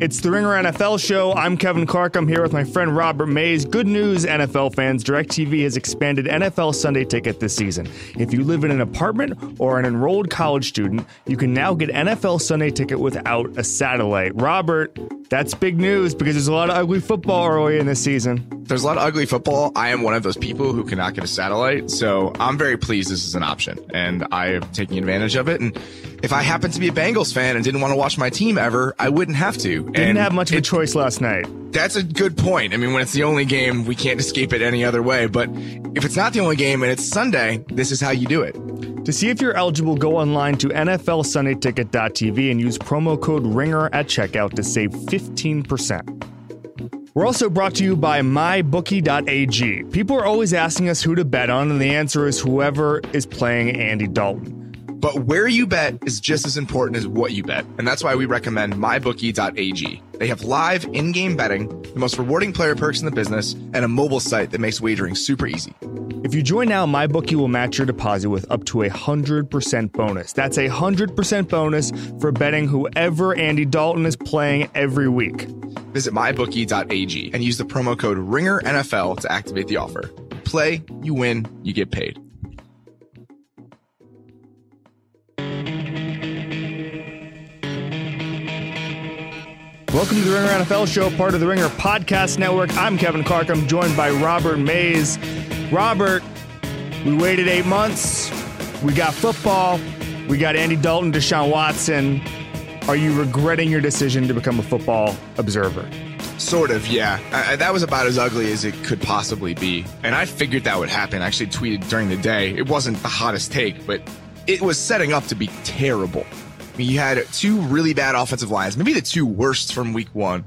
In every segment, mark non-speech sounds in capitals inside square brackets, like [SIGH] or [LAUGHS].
It's the Ringer NFL show. I'm Kevin Clark. I'm here with my friend Robert Mays. Good news, NFL fans. DirecTV has expanded NFL Sunday Ticket this season. If you live in an apartment or an enrolled college student, you can now get NFL Sunday Ticket without a satellite. Robert, that's big news because there's a lot of ugly football early in this season. There's a lot of ugly football. I am one of those people who cannot get a satellite, so I'm very pleased this is an option, and I am taking advantage of it. And if I happened to be a Bengals fan and didn't want to watch my team ever, I wouldn't have to. Didn't and have much of a choice last night. That's a good point. I mean, when it's the only game, we can't escape it any other way. But if it's not the only game and it's Sunday, this is how you do it. To see if you're eligible, go online to NFLSundayTicket.tv and use promo code RINGER at checkout to save 15%. We're also brought to you by MyBookie.ag. People are always asking us who to bet on, and the answer is whoever is playing Andy Dalton. But where you bet is just as important as what you bet. And that's why we recommend mybookie.ag. They have live in game betting, the most rewarding player perks in the business, and a mobile site that makes wagering super easy. If you join now, MyBookie will match your deposit with up to a 100% bonus. That's a 100% bonus for betting whoever Andy Dalton is playing every week. Visit mybookie.ag and use the promo code RINGERNFL to activate the offer. Play, you win, you get paid. Welcome to the Ringer NFL Show, part of the Ringer Podcast Network. I'm Kevin Clark. I'm joined by Robert Mays. Robert, we waited eight months. We got football. We got Andy Dalton, Deshaun Watson. Are you regretting your decision to become a football observer? Sort of, yeah. Uh, that was about as ugly as it could possibly be. And I figured that would happen. I actually tweeted during the day. It wasn't the hottest take, but it was setting up to be terrible. Mean, you had two really bad offensive lines, maybe the two worst from week one.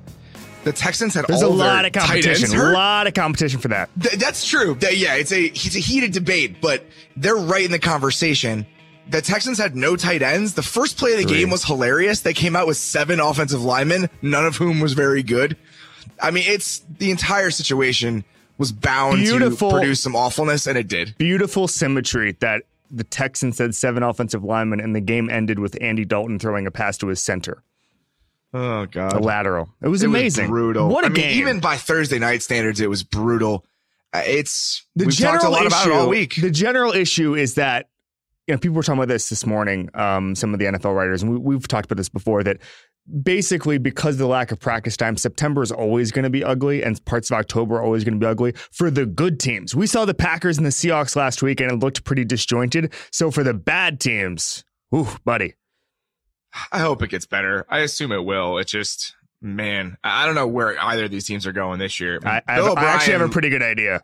The Texans had There's a lot of competition. A lot of competition for that. Th- that's true. That- yeah, it's a it's a heated debate, but they're right in the conversation. The Texans had no tight ends. The first play of the game was hilarious. They came out with seven offensive linemen, none of whom was very good. I mean, it's the entire situation was bound Beautiful. to produce some awfulness, and it did. Beautiful symmetry that the Texans had seven offensive linemen, and the game ended with Andy Dalton throwing a pass to his center, Oh God, a lateral. It was it amazing. was brutal. What a I mean, game! even by Thursday night standards, it was brutal. Uh, It's the we've general talked a lot issue, about it all week. The general issue is that you know people were talking about this this morning. Um, some of the NFL writers, and we, we've talked about this before. That basically because of the lack of practice time, September is always going to be ugly, and parts of October are always going to be ugly for the good teams. We saw the Packers and the Seahawks last week, and it looked pretty disjointed. So for the bad teams, ooh, buddy, I hope it gets better. I assume it will. It just, man, I don't know where either of these teams are going this year. I, I, have, I actually have a pretty good idea.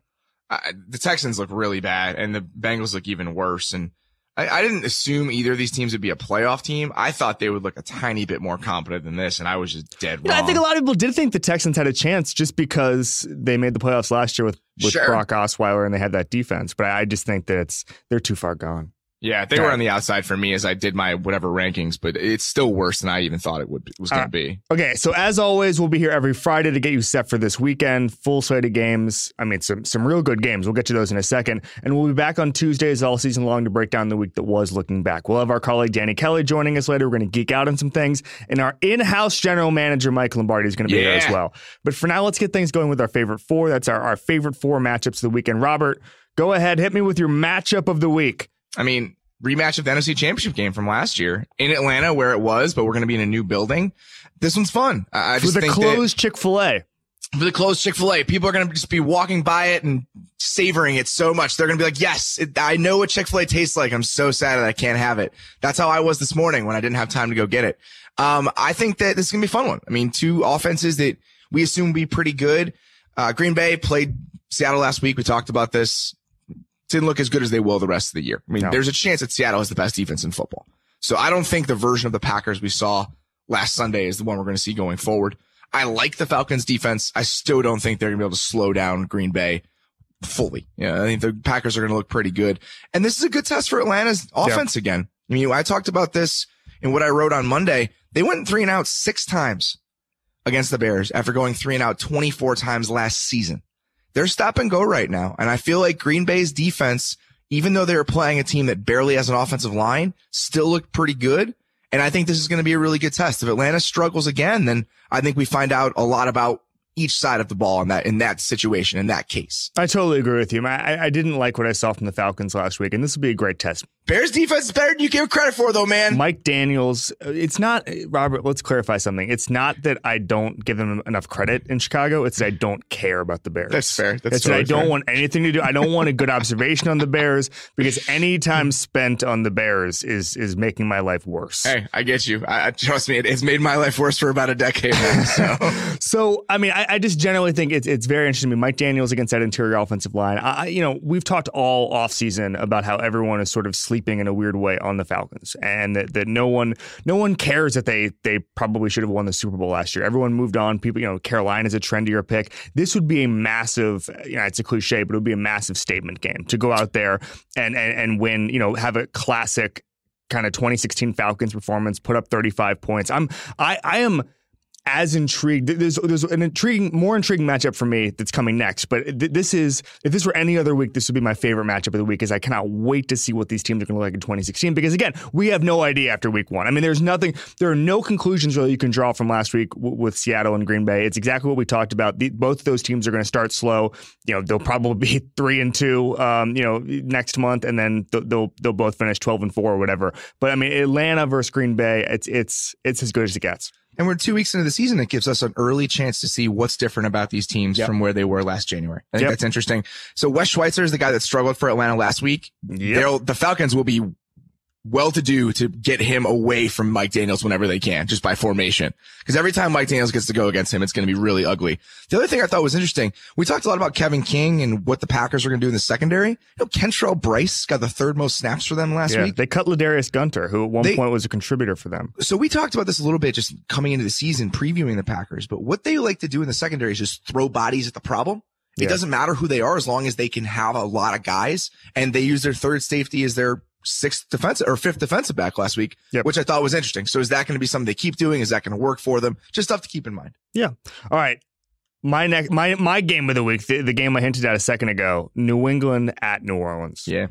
I, the Texans look really bad, and the Bengals look even worse. And I, I didn't assume either of these teams would be a playoff team. I thought they would look a tiny bit more competent than this, and I was just dead You know, wrong. I think a lot of people did think the Texans had a chance just because they made the playoffs last year with, with Sure. Brock Osweiler and they had that defense. But I, I just think that it's they're too far gone. Yeah, they were on the outside for me as I did my whatever rankings, but it's still worse than I even thought it would was going Uh, to be. Okay, so as always, we'll be here every Friday to get you set for this weekend. Full slate of games. I mean, some some real good games. We'll get to those in a second, and we'll be back on Tuesdays all season long to break down the week that was. Looking back, we'll have our colleague Danny Kelly joining us later. We're going to geek out on some things, and our in-house general manager Mike Lombardi is going to be here as well. But for now, let's get things going with our favorite four. That's our our favorite four matchups of the weekend. Robert, go ahead, hit me with your matchup of the week. I mean, rematch of the NFC Championship game from last year in Atlanta, where it was, but we're going to be in a new building. This one's fun. I I For just the think closed Chick Fil A. for the closed Chick-fil-A, people are going to just be walking by it and savoring it so much. They're going to be like, yes, it, I know what Chick-fil-A tastes like. I'm so sad that I can't have it. That's how I was this morning when I didn't have time to go get it. Um, I think that this is going to be a fun one. I mean, two offenses that we assume will be pretty good. Uh, Green Bay played Seattle last week. We talked about this. Didn't look as good as they will the rest of the year. I mean, No. there's a chance that Seattle has the best defense in football. So I don't think the version of the Packers we saw last Sunday is the one we're going to see going forward. I like the Falcons defense. I still don't think they're going to be able to slow down Green Bay fully. Yeah, I think the Packers are going to look pretty good. And this is a good test for Atlanta's offense again. I mean, I talked about this in what I wrote on Monday. They went three and out six times against the Bears after going three and out 24 times last season. They're stop and go right now. And I feel like Green Bay's defense, even though they're playing a team that barely has an offensive line, still looked pretty good. And I think this is going to be a really good test. If Atlanta struggles again, then I think we find out a lot about each side of the ball in that in that situation in that case. I totally agree with you. I, I didn't like what I saw from the Falcons last week, and this will be a great test. Bears defense is better than you give credit for, though, man. Mike Daniels, uh, it's not Robert. Let's clarify something. It's not that I don't give them enough credit in Chicago. It's that I don't care about the Bears. That's fair. That's it's totally that I don't fair. want anything to do. I don't want a good observation on the Bears because any time spent on the Bears is is making my life worse. Hey, I get you. I, trust me, it, it's made my life worse for about a decade now. [LAUGHS] So So, I mean, I, I just generally think it's it's very interesting to me. Mike Daniels against that interior offensive line. I, I- you know, we've talked all offseason about how everyone is sort of sleeping in a weird way on the Falcons, and that, that no one no one cares that they they probably should have won the Super Bowl last year. Everyone moved on. People, you know, Carolina is a trendier pick. This would be a massive, you know, it's a cliche, but it would be a massive statement game to go out there and and, and win. You know, have a classic kind of 2016 Falcons performance, put up 35 points. I'm I I am as intrigued. There's there's an intriguing, more intriguing matchup for me that's coming next. But th- this is if this were any other week, this would be my favorite matchup of the week. Is I cannot wait to see what these teams are going to look like in 2016. Because again, we have no idea after week one. I mean, there's nothing. There are no conclusions really you can draw from last week w- with Seattle and Green Bay. It's exactly what we talked about. The, both of those teams are going to start slow. You know, they'll probably be [LAUGHS] three and two. Um, you know, next month, and then they'll they'll, they'll both finish 12 and four or whatever. But I mean, Atlanta versus Green Bay, it's it's it's as good as it gets. And we're two weeks into the season. It gives us an early chance to see what's different about these teams Yep. from where they were last January. I think Yep. that's interesting. So Wes Schweitzer is the guy that struggled for Atlanta last week. They'll- The Falcons will be well to do to get him away from Mike Daniels whenever they can, just by formation. Because every time Mike Daniels gets to go against him, it's going to be really ugly. The other thing I thought was interesting, we talked a lot about Kevin King and what the Packers are going to do in the secondary. You know, Kentrell Brice got the third most snaps for them last Yeah, week. they cut Ladarius Gunter, who at one They- point was a contributor for them. So we talked about this a little bit just coming into the season, previewing the Packers, but what they like to do in the secondary is just throw bodies at the problem. It Yeah. doesn't matter who they are as long as they can have a lot of guys and they use their third safety as their sixth defensive or fifth defensive back last week, Yep. which I thought was interesting. So is that going to be something they keep doing? Is that going to work for them? Just stuff to keep in mind. Yeah. All right. My next, my my game of the week, the, the game I hinted at a second ago, New England at New Orleans. Yeah.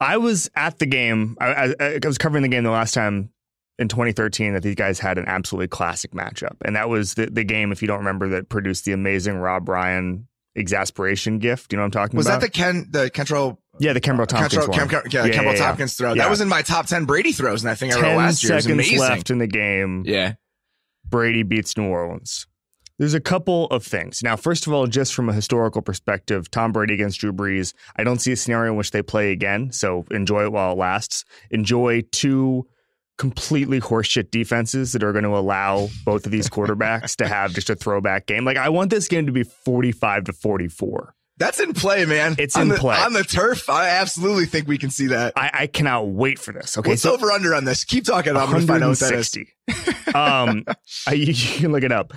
I was at the game. I, I, I was covering the game the last time in 2013 that these guys had an absolutely classic matchup, and that was the, the game. If you don't remember, that produced the amazing Rob Ryan exasperation gift. You know what I'm talking Was about? Was that the Ken, the Kentrell, yeah, the Kemba uh, Thompkins one. Kem, Kem, yeah, Yeah, Kemba yeah. Thompkins throw? That was in my top 10 Brady throws. And I think I wrote last year. Seconds left in the game. Yeah. Brady beats New Orleans. There's a couple of things. Now, first of all, just from a historical perspective, Tom Brady against Drew Brees, I don't see a scenario in which they play again. So enjoy it while it lasts. Enjoy two completely horseshit defenses that are going to allow both of these quarterbacks to have just a throwback game. Like, I want this game to be 45 to 44. That's in play, man. It's on in the, play. On the turf, I absolutely think we can see that. I, I cannot wait for this. Okay. What's so over under on this? Keep talking. I'm going to find out what that is. 160. um, [LAUGHS] I, you can look it up.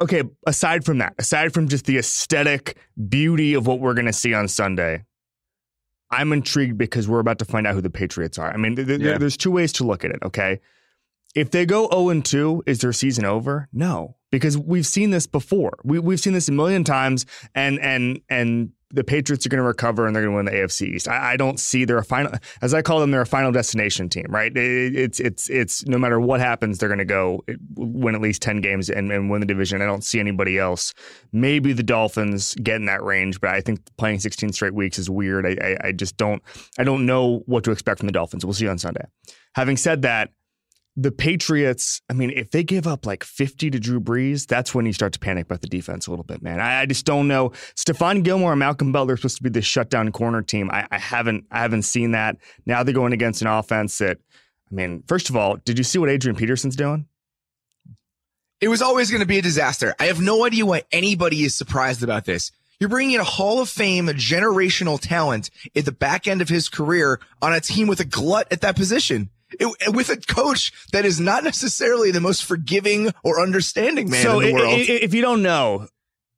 Okay, aside from that, aside from just the aesthetic beauty of what we're going to see on Sunday, I'm intrigued because we're about to find out who the Patriots are. I mean, th- th- Yeah. there's two ways to look at it, okay? If they go 0 and 2, is their season over? No, because we've seen this before. We, we've seen this a million times, and and and the Patriots are going to recover and they're going to win the AFC East. I, I don't see they're a final, as I call them, they're a final destination team, right? It- it's it's it's no matter what happens, they're going to go win at least ten games and, and win the division. I don't see anybody else. Maybe the Dolphins get in that range, but I think playing 16 straight weeks is weird. I, I, I just don't I don't know what to expect from the Dolphins. We'll see on Sunday. Having said that, the Patriots, I mean, if they give up like 50 to Drew Brees, that's when you start to panic about the defense a little bit, man. I, I just don't know. Stephon Gilmore and Malcolm Butler are supposed to be the shutdown corner team. I, I haven't I haven't seen that. Now they're going against an offense that, I mean, first of all, did you see what Adrian Peterson's doing? It was always going to be a disaster. I have no idea why anybody is surprised about this. You're bringing in a Hall of Fame generational talent at the back end of his career on a team with a glut at that position. It, with a coach that is not necessarily the most forgiving or understanding man so in the i- world. i- if you don't know,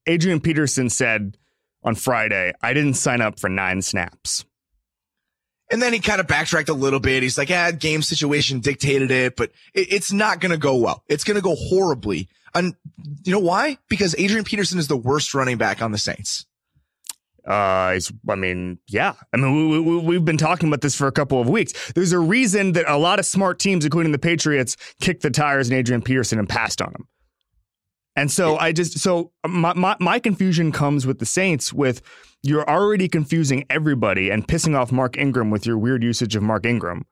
Adrian Peterson said on Friday, I didn't sign up for nine snaps. And then he kind of backtracked a little bit. He's like, ah, game situation dictated it, but it, it's not going to go well. It's going to go horribly. And you know why? Because Adrian Peterson is the worst running back on the Saints. Uh, it's, I mean, yeah. I mean, we, we, we've been talking about this for a couple of weeks. There's a reason that a lot of smart teams, including the Patriots, kicked the tires in Adrian Peterson and passed on him. And so I just so my, my my confusion comes with the Saints with you're already confusing everybody and pissing off Mark Ingram with your weird usage of Mark Ingram.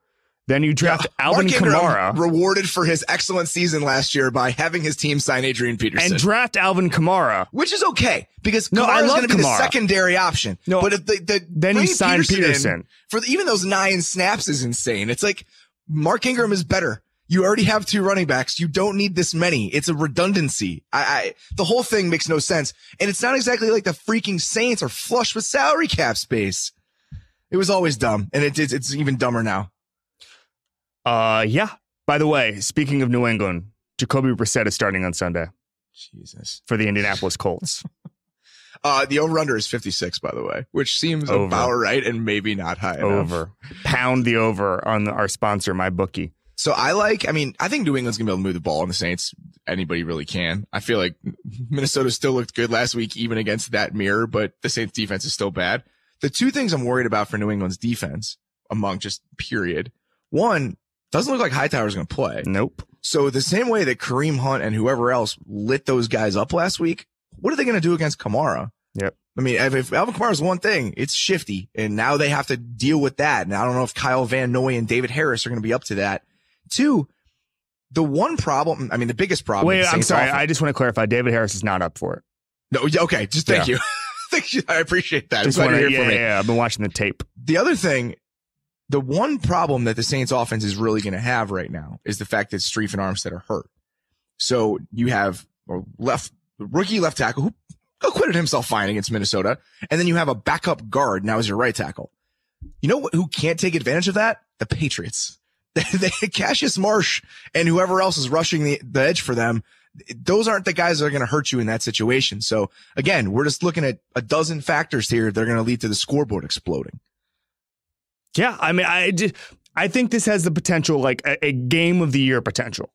Then you draft yeah, Alvin Kamara, rewarded for his excellent season last year by having his team sign Adrian Peterson and draft Alvin Kamara, which is okay because no, Kamara is going to be the secondary option. No, but if the, the then he signed Peterson, Peterson. for the, even those nine snaps is insane. It's like Mark Ingram is better. You already have two running backs. You don't need this many. It's a redundancy. I, I, the whole thing makes no sense. And it's not exactly like the freaking Saints are flush with salary cap space. It was always dumb. And it, it's, it's even dumber now. Uh, yeah. By the way, speaking of New England, Jacoby Brissett is starting on Sunday. Jesus. For the Indianapolis Colts. [LAUGHS] uh, the over under is 56, by the way, which seems over. about right and maybe not high enough. Over. Pound the over on our sponsor, my bookie. So I like, I mean, I think New England's gonna be able to move the ball on the Saints. Anybody really can. I feel like Minnesota still looked good last week, even against that mirror, but the Saints defense is still bad. The two things I'm worried about for New England's defense among just period. One, doesn't look like Hightower's going to play. Nope. So the same way that Kareem Hunt and whoever else lit those guys up last week, what are they going to do against Kamara? Yep. I mean, if, if Alvin Kamara is one thing, it's shifty, and now they have to deal with that. And I don't know if Kyle Van Noy and David Harris are going to be up to that. Two, the one problem, I mean, the biggest problem. Wait, I'm sorry. Offense, I just want to clarify. David Harris is not up for it. No, okay. Just thank yeah. you. [LAUGHS] thank you. I appreciate that. Just wanna, yeah, yeah, yeah, I've been watching the tape. The other thing, the one problem that the Saints offense is really going to have right now is the fact that Strief and Armstead are hurt. So you have a left rookie left tackle who acquitted himself fine against Minnesota. And then you have a backup guard now as your right tackle. You know who can't take advantage of that? The Patriots. [LAUGHS] Cassius Marsh and whoever else is rushing the, the edge for them, those aren't the guys that are going to hurt you in that situation. So again, we're just looking at a dozen factors here that are going to lead to the scoreboard exploding. Yeah, I mean, I I think this has the potential, like a, a game of the year potential.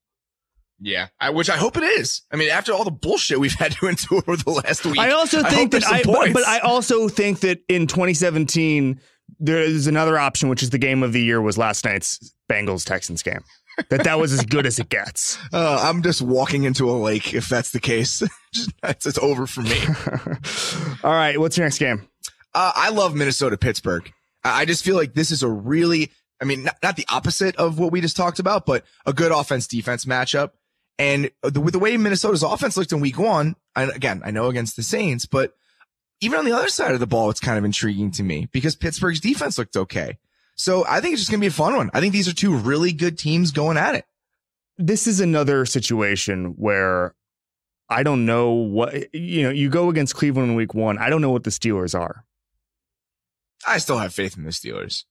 Yeah, I, which I hope it is. I mean, after all the bullshit we've had to endure over the last week, I also think I that I, but, but I also think that in 2017 there is another option, which is the game of the year was last night's Bengals Texans game. that that was as good as it gets. [LAUGHS] Uh, I'm just walking into a lake if that's the case. [LAUGHS] it's, it's over for me. [LAUGHS] All right, what's your next game? Uh, I love Minnesota Pittsburgh. I just feel like this is a really, I mean, not, not, the opposite of what we just talked about, but a good offense defense matchup. And the, with the way Minnesota's offense looked in week one, again, I know against the Saints, but even on the other side of the ball, it's kind of intriguing to me because Pittsburgh's defense looked okay. So I think it's just going to be a fun one. I think these are two really good teams going at it. This is another situation where I don't know what, you know, you go against Cleveland in week one. I don't know what the Steelers are. I still have faith in the Steelers.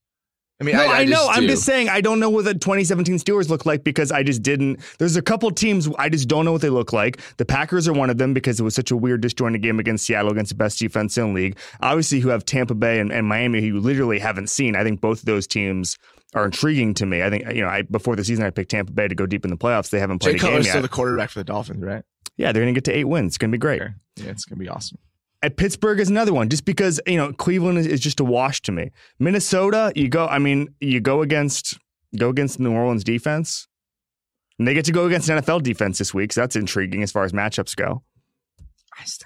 I mean, no, I, I, I know. I'm just saying I don't know what the 2017 Steelers look like because I just didn't. There's a couple teams I just don't know what they look like. The Packers are one of them because it was such a weird disjointed game against Seattle against the best defense in the league. Obviously, who have Tampa Bay and, and Miami, who you literally haven't seen. I think both of those teams are intriguing to me. I think you know, I before the season I picked Tampa Bay to go deep in the playoffs. They haven't played Jay a game yet. still the quarterback for the Dolphins, right? Yeah, they're going to get to eight wins. It's going to be great. Yeah, it's going to be awesome. At Pittsburgh is another one, just because you know Cleveland is, is, just a wash to me. Minnesota, you go. I mean, you go against go against New Orleans defense, and they get to go against NFL defense this week. So that's intriguing as far as matchups go.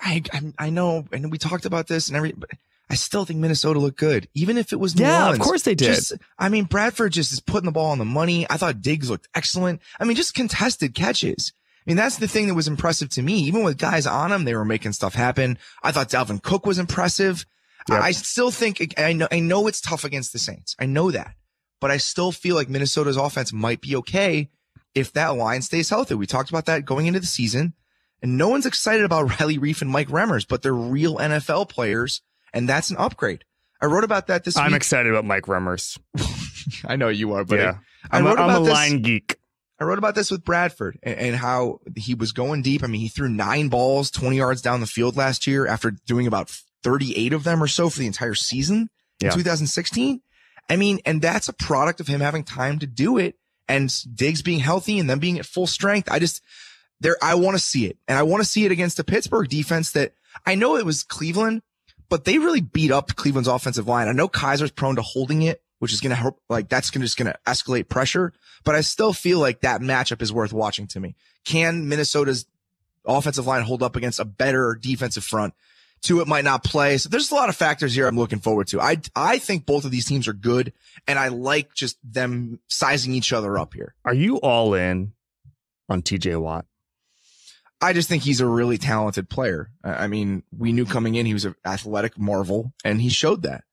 I I, I know, and we talked about this and every, but I still think Minnesota looked good, even if it was New yeah, Orleans. of course they did. Just, I mean, Bradford just is putting the ball on the money. I thought Diggs looked excellent. I mean, just contested catches. I mean, that's the thing that was impressive to me. Even with guys on him, they were making stuff happen. I thought Dalvin Cook was impressive. Yep. I still think I know I know it's tough against the Saints. I know that. But I still feel like Minnesota's offense might be okay if that line stays healthy. We talked about that going into the season. And no one's excited about [LAUGHS] Riley Reiff and Mike Remmers, but they're real NFL players, and that's an upgrade. I wrote about that this I'm week. I'm excited about Mike Remmers. [LAUGHS] I know you are, but yeah. I, am a, I'm a this, line geek. I wrote about this with Bradford and, and, how he was going deep. I mean, he threw nine balls 20 yards down the field last year after doing about 38 of them or so for the entire season yeah. in 2016. I mean, and that's a product of him having time to do it and Diggs being healthy and them being at full strength. I just, there, I want to see it. And I want to see it against the Pittsburgh defense that I know it was Cleveland, but they really beat up Cleveland's offensive line. I know Kizer's prone to holding it, which is going to help, like that's going to just going to escalate pressure, but I still feel like that matchup is worth watching to me. Can Minnesota's offensive line hold up against a better defensive front? Two, it might not play. So there's a lot of factors here I'm looking forward to. I, I think both of these teams are good and I like just them sizing each other up here. Are you all in on TJ Watt? I just think he's a really talented player. I mean, we knew coming in he was an athletic marvel, and he showed that.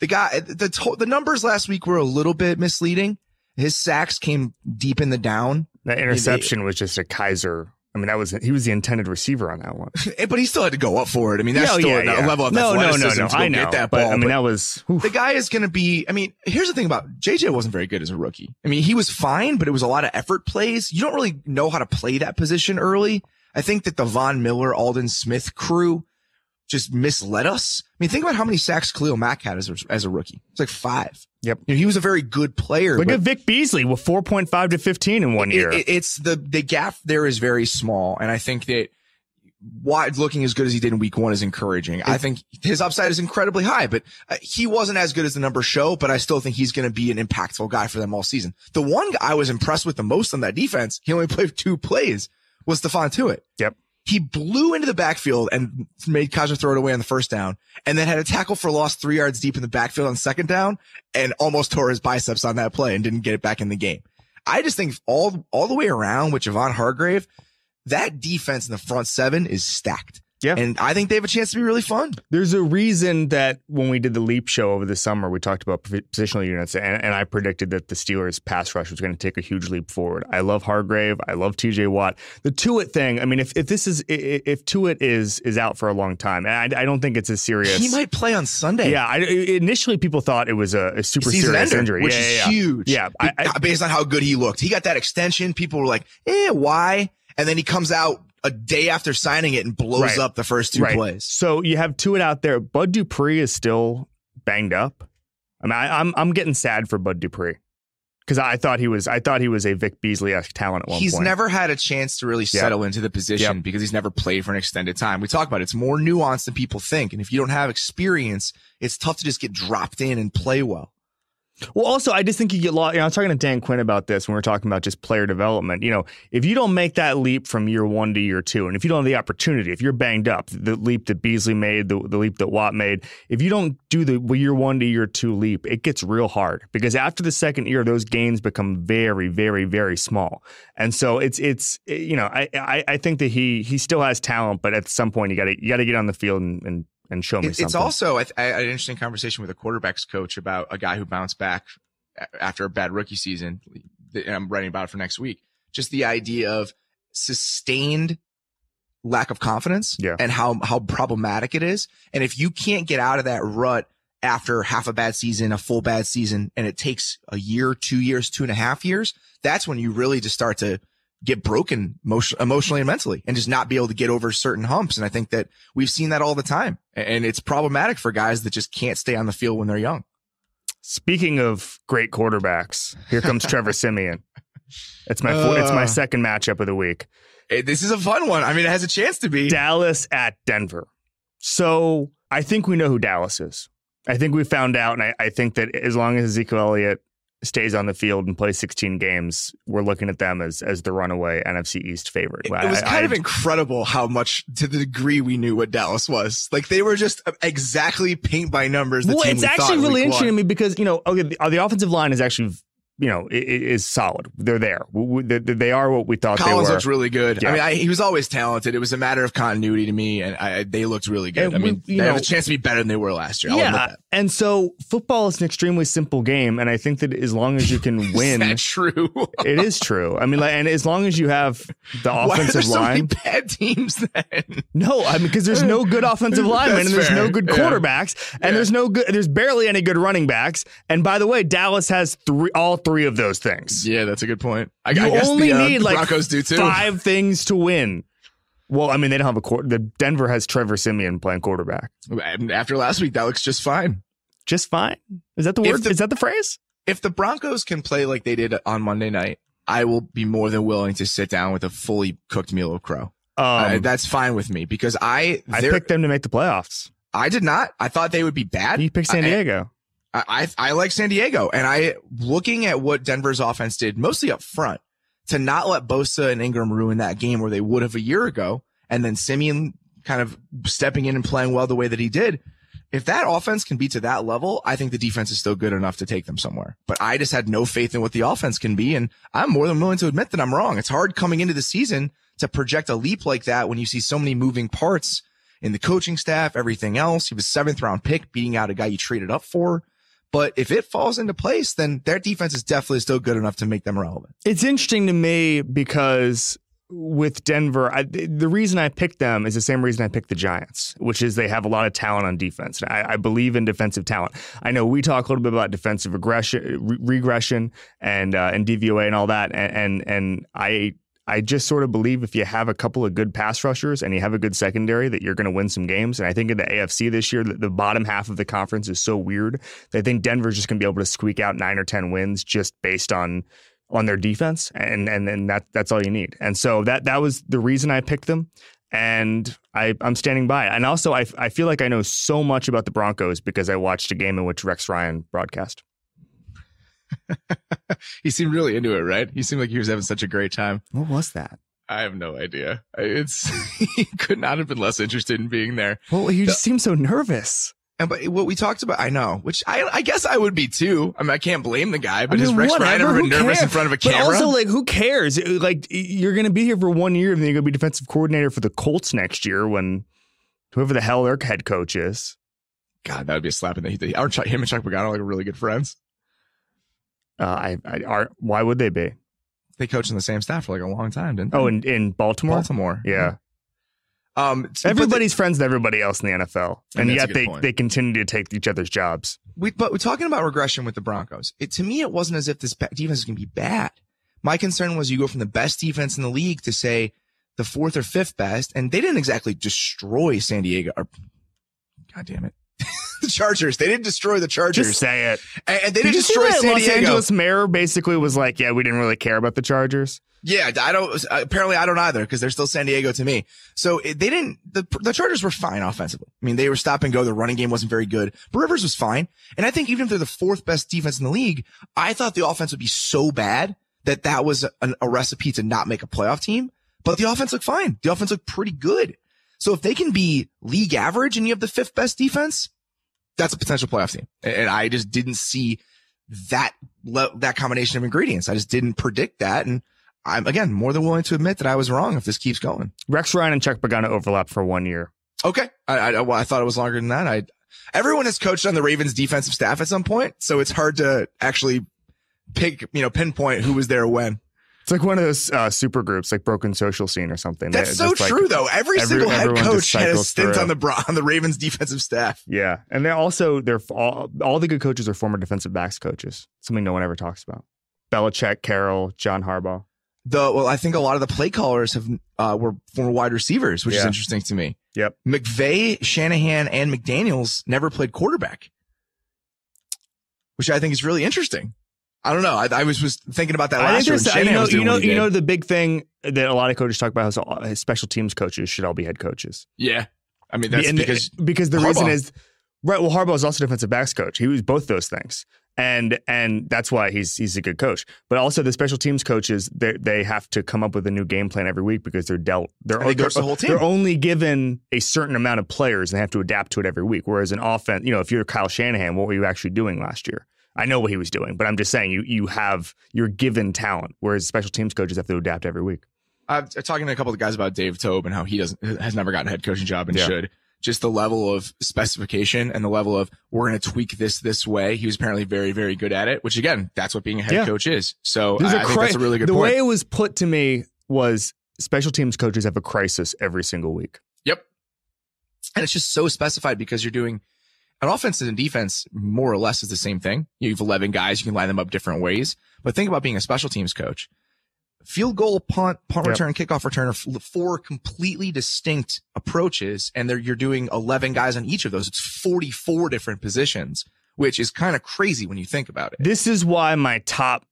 The guy, the to- the numbers last week were a little bit misleading. His sacks came deep in the down. That interception was just a Kizer. I mean, that was he was the intended receiver on that one. [LAUGHS] but he still had to go up for it. I mean, that's yeah, still yeah, yeah. a level of no, no, no, no. I know that ball. But, I mean, that was whew. the guy is going to be. I mean, here's the thing about JJ wasn't very good as a rookie. I mean, he was fine, but it was a lot of effort plays. You don't really know how to play that position early. I think that the Von Miller, Aldon Smith crew just misled us. I mean, think about how many sacks Khalil Mack had as a, as a rookie. It's like five. Yep. You know, he was a very good player. Look at Vic Beasley with 4.5 to 15 in one it, year. It, it's the, the gap there is very small. And I think that Watt looking as good as he did in week one is encouraging. I think his upside is incredibly high, but uh, he wasn't as good as the numbers show, but I still think he's going to be an impactful guy for them all season. The one guy I was impressed with the most on that defense, he only played two plays, was Stephon Tuitt. Yep. He blew into the backfield and made Kizer throw it away on the first down and then had a tackle for loss three yards deep in the backfield on second down and almost tore his biceps on that play and didn't get it back in the game. I just think all, all the way around with Javon Hargrave, that defense in the front seven is stacked. Yeah. And I think they have a chance to be really fun. There's a reason that when we did the Leap show over the summer, we talked about positional units, and, and I predicted that the Steelers' pass rush was going to take a huge leap forward. I love Hargrave. I love TJ Watt. The Tuitt thing, I mean, if, if this is, if Tuitt is is out for a long time, and I, I don't think it's as serious. He might play on Sunday. Yeah. I, initially, people thought it was a, a super serious ender, injury, which yeah, is yeah, huge. Yeah. I, based on how good he looked. He got that extension. People were like, eh, why? And then he comes out a day after signing it and blows right. up the first two right. plays. So you have Tuitt out there. Bud Dupree is still banged up. I mean, I, am I'm, I'm getting sad for Bud Dupree because I thought he was I thought he was a Vic Beasley esque talent at one he's point. He's never had a chance to really settle yep. into the position yep. because he's never played for an extended time. We talk about it. it's more nuanced than people think, and if you don't have experience, it's tough to just get dropped in and play well. Well, also, I just think you get lost. You know, I was talking to Dan Quinn about this when we were talking about just player development. You know, if you don't make that leap from year one to year two, and if you don't have the opportunity, if you're banged up, the leap that Beasley made, the, the leap that Watt made, if you don't do the year one to year two leap, it gets real hard because after the second year, those gains become very, very, very small. And so it's it's you know, I I, I think that he he still has talent, but at some point you got to you got to get on the field and, and and show me it's something. also I, I had an interesting conversation with a quarterbacks coach about a guy who bounced back after a bad rookie season. And I'm writing about it for next week. Just the idea of sustained lack of confidence yeah. and how, how problematic it is. And if you can't get out of that rut after half a bad season, a full bad season, and it takes a year, two years, two and a half years, that's when you really just start to get broken emotionally and mentally and just not be able to get over certain humps. And I think that we've seen that all the time. And it's problematic for guys that just can't stay on the field when they're young. Speaking of great quarterbacks, here comes [LAUGHS] Trevor Siemian. It's my uh, it's my second matchup of the week. This is a fun one. I mean, it has a chance to be Dallas at Denver. So I think we know who Dallas is. I think we found out, and I, I think that as long as Ezekiel Elliott stays on the field and plays 16 games, we're looking at them as as the runaway NFC East favorite. It, it was kind I, of incredible how much, to the degree we knew what Dallas was. Like they were just uh, exactly paint by numbers. well, it's we actually really interesting to me because you know, okay, the, uh, the offensive line is actually you know, is solid. They're there. They are what we thought Collins they were. looks really good. Yeah. I mean, I, he was always talented. It was a matter of continuity to me, and I, they looked really good. And I mean, we, they know, have a chance to be better than they were last year. I'll yeah, and so football is an extremely simple game, and I think that as long as you can [LAUGHS] win, is true. [LAUGHS] it is true. I mean, like, and as long as you have the offensive Why line, so bad teams then. No, I mean, because there's no good offensive [LAUGHS] linemen, and there's fair. no good quarterbacks, yeah. and yeah. there's no good, there's barely any good running backs. And by the way, Dallas has three, all three of those things. Yeah, that's a good point. I, you I guess only the, uh, need like Broncos do too. five things to win. Well, I mean, they don't have a quarter. The Denver has Trevor Siemian playing quarterback. After last week, that looks just fine. Just fine. Is that the word? The, Is that the phrase? If the Broncos can play like they did on Monday night, I will be more than willing to sit down with a fully cooked meal of crow. Um, uh, that's fine with me because I I picked them to make the playoffs. I did not. I thought they would be bad. You picked San Diego. I, I, I like San Diego, and I looking at what Denver's offense did, mostly up front, to not let Bosa and Ingram ruin that game where they would have a year ago, and then Siemian kind of stepping in and playing well the way that he did. If that offense can be to that level, I think the defense is still good enough to take them somewhere. But I just had no faith in what the offense can be, and I'm more than willing to admit that I'm wrong. It's hard coming into the season to project a leap like that when you see so many moving parts in the coaching staff, everything else. He was seventh round pick, beating out a guy you traded up for. But if it falls into place, then their defense is definitely still good enough to make them relevant. It's interesting to me because with Denver, I, the reason I picked them is the same reason I picked the Giants, which is they have a lot of talent on defense. I, I, believe in defensive talent. I know we talk a little bit about defensive regression, re- regression, and uh, and DVOA and all that, and and, and I I just sort of believe if you have a couple of good pass rushers and you have a good secondary that you're going to win some games. And I think in the AFC this year, the, the bottom half of the conference is so weird that I think Denver's just going to be able to squeak out nine or ten wins just based on on their defense, and and and that that's all you need. And so that that was the reason I picked them. And I, I'm standing by. And also, I, I feel like I know so much about the Broncos because I watched a game in which Rex Ryan broadcast. [LAUGHS] he seemed really into it, right? He seemed like he was having such a great time. What was that? I have no idea. It's [LAUGHS] he could not have been less interested in being there. Well, he just seemed so nervous. And but what we talked about, I know, which I I guess I would be too. I mean, I can't blame the guy, but I mean, has Rex whatever, Ryan ever been nervous in front of a camera? But also, like, who cares? Like, you're going to be here for one year, and then you're going to be defensive coordinator for the Colts next year when whoever the hell their head coach is. God, that would be a slap in the. Him and Chuck Pagano like really good friends. Uh, I, I are why would they be? They coached in the same staff for like a long time, didn't they? Oh, in, in Baltimore. Baltimore, yeah. Um, everybody's friends with everybody else in the NFL, and, and yet they, point. they continue to take each other's jobs. We, but we're talking about regression with the Broncos. It, to me, it wasn't as if this defense is going to be bad. My concern was you go from the best defense in the league to say the fourth or fifth best, and they didn't exactly destroy San Diego. Or, God damn it, [LAUGHS] the Chargers. They didn't destroy the Chargers. Just say it. And, and they didn't destroy San Los Diego. Angeles mayor basically was like, "Yeah, we didn't really care about the Chargers." Yeah, I don't. Apparently, I don't either because they're still San Diego to me. So it, they didn't. The the Chargers were fine offensively. I mean, they were stop and go. The running game wasn't very good, but Rivers was fine. And I think even if they're the fourth best defense in the league, I thought the offense would be so bad that that was a, a recipe to not make a playoff team. But the offense looked fine. The offense looked pretty good. So if they can be league average and you have the fifth best defense, that's a potential playoff team. And I just didn't see that, that combination of ingredients. I just didn't predict that. And I'm again more than willing to admit that I was wrong if this keeps going. Rex Ryan and Chuck Pagano overlap for one year. Okay. I, I, well, I thought it was longer than that. I, everyone has coached on the Ravens defensive staff at some point. So it's hard to actually pick, you know, pinpoint who was there when. It's like one of those uh, super groups, like Broken Social Scene or something. That's so true, like, though. Every, every single head coach had a stint through. on the on the Ravens defensive staff. Yeah, and they also they're all, all the good coaches are former defensive backs coaches. Something no one ever talks about. Belichick, Carroll, John Harbaugh. The well, I think a lot of the play callers have uh, were former wide receivers, which yeah. is interesting to me. Yep. McVay, Shanahan, and McDaniel's never played quarterback, which I think is really interesting. I don't know. I, I was, was thinking about that last year. You know, you know, you know, the big thing that a lot of coaches talk about is uh, all, special teams coaches should all be head coaches. Yeah, I mean that's and because because the Harbaugh. reason is right. Well, Harbaugh is also defensive backs coach. He was both those things, and and that's why he's he's a good coach. But also the special teams coaches they they have to come up with a new game plan every week because they're dealt they're they they're, the whole team. they're only given a certain amount of players and they have to adapt to it every week. Whereas an offense, you know, if you're Kyle Shanahan, what were you actually doing last year? I know what he was doing, but I'm just saying you you have you're given talent, whereas special teams coaches have to adapt every week. I'm talking to a couple of guys about Dave Toub and how he doesn't has never gotten a head coaching job and yeah. should. Just the level of specification and the level of we're going to tweak this this way. He was apparently very very good at it, which again, that's what being a head yeah. coach is. So I, think that's a really good. Point. The point. way it was put to me was special teams coaches have a crisis every single week. Yep, and it's just so specified because you're doing an offense and defense more or less is the same thing. You have 11 guys, you can line them up different ways. But think about being a special teams coach. Field goal, punt, punt yep. return, kickoff return are four completely distinct approaches. And you're doing 11 guys on each of those. It's 44 different positions, which is kind of crazy when you think about it. This is why my top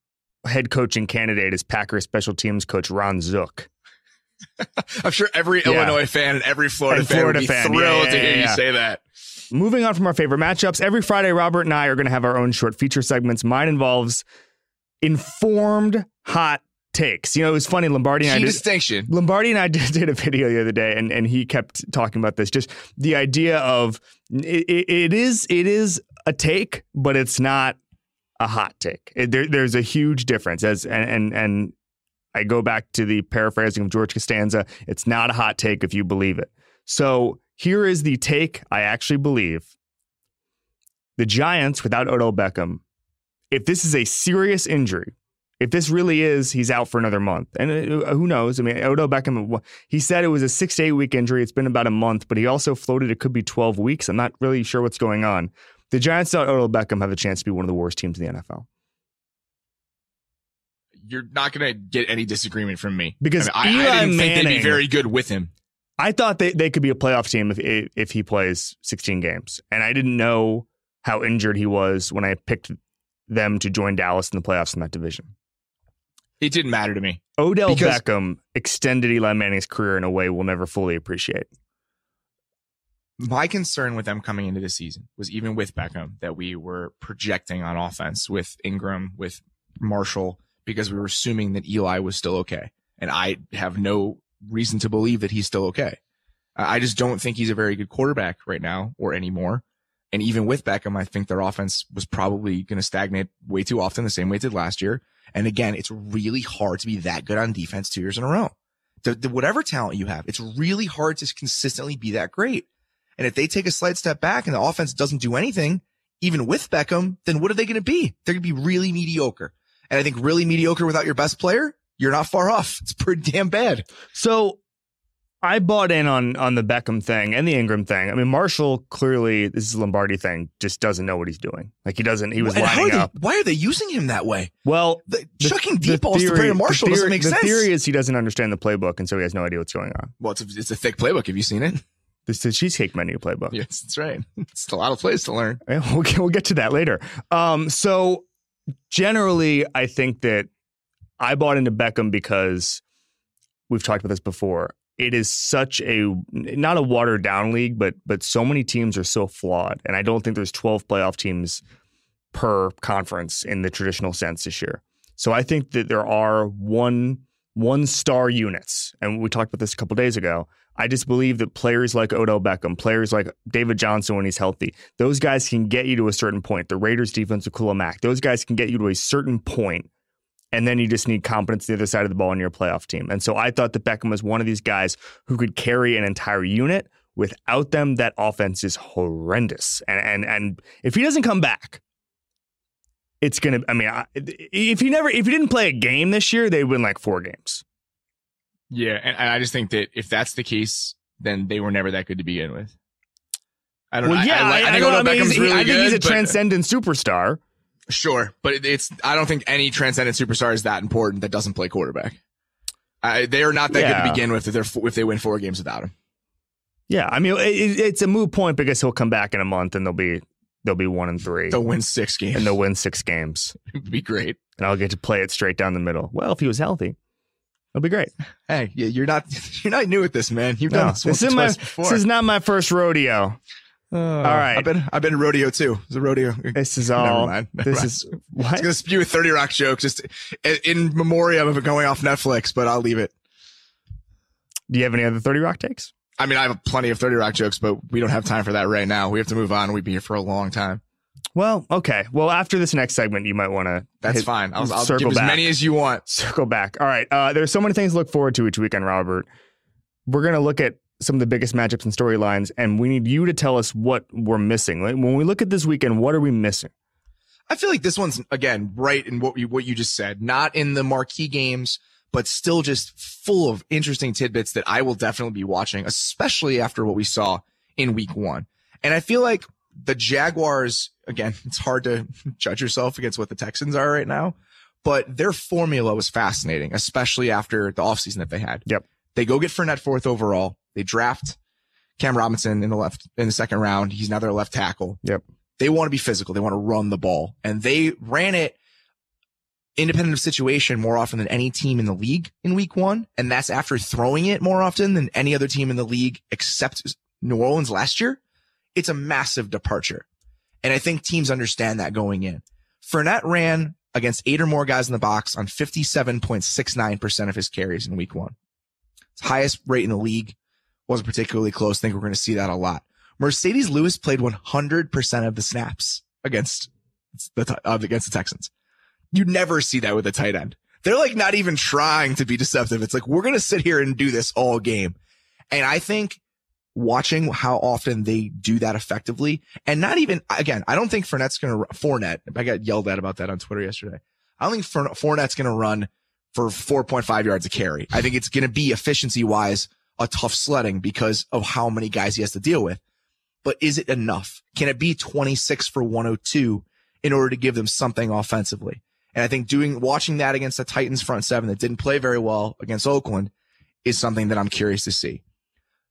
head coaching candidate is Packers special teams coach Ron Zook. [LAUGHS] I'm sure every yeah. Illinois fan and every Florida and fan would be fan. thrilled yeah, yeah, to hear you say that. Moving on from our favorite matchups, every Friday, Robert and I are going to have our own short feature segments. Mine involves informed hot takes. You know, it was funny. Lombardi and Key I did, distinction. Lombardi and I [LAUGHS] did, did a video the other day, and, and he kept talking about this. Just the idea of it, it, is it is a take, but it's not a hot take. It, there, there's a huge difference. As and, and and I go back to the paraphrasing of George Costanza. It's not a hot take if you believe it. So here is the take I actually believe. The Giants without Odell Beckham, if this is a serious injury, if this really is, he's out for another month. And uh, who knows? I mean, Odell Beckham, he said it was a six to eight week injury. It's been about a month, but he also floated it could be 12 weeks. I'm not really sure what's going on. The Giants without Odell Beckham have a chance to be one of the worst teams in the NFL. You're not going to get any disagreement from me. Because I, mean, I, I didn't Manning, think they'd be very good with him. I thought they, they could be a playoff team if if he plays 16 games. And I didn't know how injured he was when I picked them to join Dallas in the playoffs in that division. It didn't matter to me. Odell because Beckham extended Eli Manning's career in a way we'll never fully appreciate. My concern with them coming into the season was even with Beckham that we were projecting on offense with Ingram, with Marshall, because we were assuming that Eli was still okay. And I have no reason to believe that he's still okay. I just don't think he's a very good quarterback right now or anymore. And even with Beckham, I think their offense was probably going to stagnate way too often, the same way it did last year. And again, it's really hard to be that good on defense two years in a row. The, the, whatever talent you have, it's really hard to consistently be that great. And if they take a slight step back and the offense doesn't do anything, even with Beckham, then what are they going to be? They're going to be really mediocre. And I think really mediocre without your best player, you're not far off. It's pretty damn bad. So I bought in on on the Beckham thing and the Ingram thing. I mean, Marshall clearly this is Lombardi thing just doesn't know what he's doing. Like he doesn't. He was and lining they, up. Why are they using him that way? Well, the, the, chucking deep balls theory, to Brandon Marshall theory, doesn't make the sense. The theory is he doesn't understand the playbook, and so he has no idea what's going on. Well, it's a, it's a thick playbook. Have you seen it? [LAUGHS] This is the cheesecake menu playbook. Yes, that's right. [LAUGHS] It's a lot of plays to learn. We'll get, we'll get to that later. Um, so generally, I think that I bought into Beckham because we've talked about this before. It is such a not a watered down league, but but so many teams are so flawed, and I don't think there's 12 playoff teams per conference in the traditional sense this year. So I think that there are one one star units, and we talked about this a couple days ago. I just believe that players like Odell Beckham, players like David Johnson when he's healthy, those guys can get you to a certain point. The Raiders defense with Khalil Mack, those guys can get you to a certain point and then you just need competence the other side of the ball in your playoff team. And so I thought that Beckham was one of these guys who could carry an entire unit. Without them, that offense is horrendous. And and and if he doesn't come back, it's gonna. I mean, if he never, if he didn't play a game this year, they win like four games. Yeah, and I just think that if that's the case, then they were never that good to begin with. I don't well, know. Yeah, I, I, I, I, think, I, mean, really I think good, he's a but, uh, transcendent superstar. Sure, but it's I don't think any transcendent superstar is that important that doesn't play quarterback. They are not that yeah. good to begin with if they're if they win four games without him. Yeah, I mean it, it's a moot point because he'll come back in a month and they'll be they'll be one and three. They'll win six games and they'll win six games. [LAUGHS] It'd be great, and I'll get to play it straight down the middle. Well, if he was healthy, it'll be great. Hey, yeah, you're not [LAUGHS] you're not new at this, man. You've done no, this, this is my, before. This is not my first rodeo. Uh, all right, I've been I've been to rodeo too. It's a rodeo. This is [LAUGHS] all. Never mind. Never this mind. is what? It's gonna spew a Thirty Rock joke just in memoriam of it going off Netflix, but I'll leave it. Do you have any other Thirty Rock takes? I mean, I have plenty of Thirty Rock jokes, but we don't have time for that right now. We have to move on. We'd be here for a long time. Well, okay. Well, after this next segment, you might want to. That's hit, fine. I'll, I'll circle give back. as many as you want. Circle back. All right. Uh, there's so many things to look forward to each weekend, Robert. We're gonna look at some of the biggest matchups and storylines, and we need you to tell us what we're missing. Like, when we look at this weekend, what are we missing? I feel like this one's again right in what you what you just said, not in the marquee games, but still just full of interesting tidbits that I will definitely be watching, especially after what we saw in week one. And I feel like the Jaguars, again, [LAUGHS] it's hard to [LAUGHS] judge yourself against what the Texans are right now, but their formula was fascinating, especially after the offseason that they had. Yep. They go get Fournette fourth overall. They draft Cam Robinson in the left in the second round. He's now their left tackle. Yep. They want to be physical. They want to run the ball, and they ran it independent of situation more often than any team in the league in week one. And that's after throwing it more often than any other team in the league except New Orleans last year. it's a massive departure. And I think teams understand that going in. Fournette ran against eight or more guys in the box on 57.69% of his carries in week one. It's highest rate in the league. Wasn't particularly close. I think we're going to see that a lot. Marcedes Lewis played 100% of the snaps against the, uh, against the Texans. You never see that with a tight end. They're like not even trying to be deceptive. It's like, we're going to sit here and do this all game. And I think watching how often they do that effectively and not even, again, I don't think Fournette's going to, Fournette, I got yelled at about that on Twitter yesterday. I don't think Fournette's going to run for 4.5 yards a carry. I think it's going to be efficiency wise a tough sledding because of how many guys he has to deal with. But is it enough? Can it be 26 for 102 in order to give them something offensively? And I think doing, watching that against the Titans front seven that didn't play very well against Oakland is something that I'm curious to see.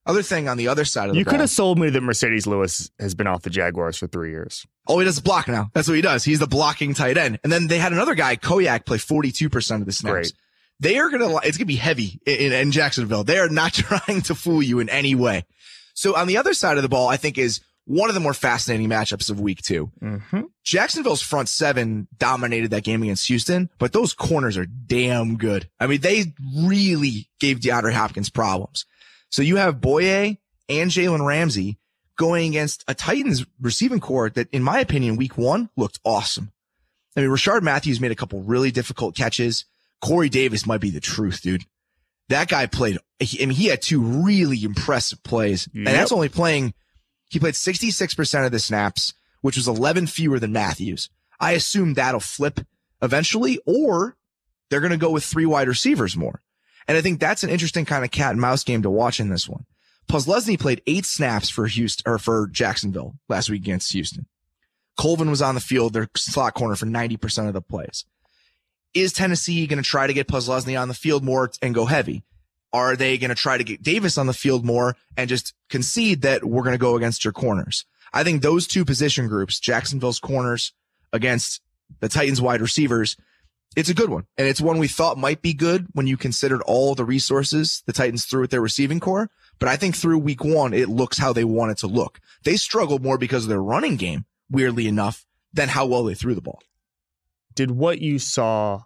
Other thing on the other side of the you ball, could have sold me that Marcedes Lewis has been off the Jaguars for three years. Oh, he does block now. That's what he does. He's the blocking tight end. And then they had another guy, Koyack, play 42% of the snaps. Great. They are going to, it's going to be heavy in, in Jacksonville. They are not [LAUGHS] trying to fool you in any way. So on the other side of the ball, I think is one of the more fascinating matchups of week 2 mm-hmm. Jacksonville's front seven dominated that game against Houston, but those corners are damn good. I mean, they really gave DeAndre Hopkins problems. So you have Bouye and Jalen Ramsey going against a Titans receiving core that, in my opinion, week one looked awesome. I mean, Rishard Matthews made a couple really difficult catches. Corey Davis might be the truth, dude. That guy played, I mean, he had two really impressive plays yep. and that's only playing, he played 66% of the snaps, which was 11 fewer than Matthews. I assume that'll flip eventually, or they're going to go with three wide receivers more. And I think that's an interesting kind of cat and mouse game to watch in this one. Posluszny played eight snaps for Houston or for Jacksonville last week against Houston. Colvin was on the field, their slot corner for 90% of the plays. Is Tennessee going to try to get Posluszny on the field more and go heavy? Are they going to try to get Davis on the field more and just concede that we're going to go against your corners? I think those two position groups, Jacksonville's corners against the Titans wide receivers, it's a good one. And it's one we thought might be good when you considered all the resources the Titans threw at their receiving core. But I think through week one, it looks how they want it to look. They struggled more because of their running game, weirdly enough, than how well they threw the ball. Did what you saw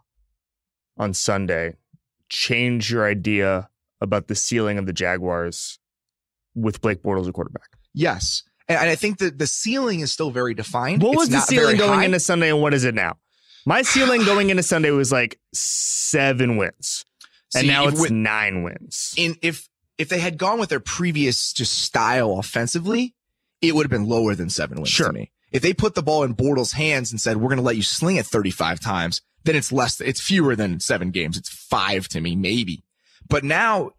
on Sunday change your idea about the ceiling of the Jaguars with Blake Bortles a quarterback? Yes. And I think that the ceiling is still very defined. What was it's the ceiling going high. into Sunday and what is it now? My ceiling going into Sunday was like seven wins, and See, now it's with, nine wins. In if if they had gone with their previous just style offensively, it would have been lower than seven wins sure. to me. If they put the ball in Bortles' hands and said, "We're going to let you sling it 35 times," then it's less. It's fewer than seven games. It's five to me, maybe. But now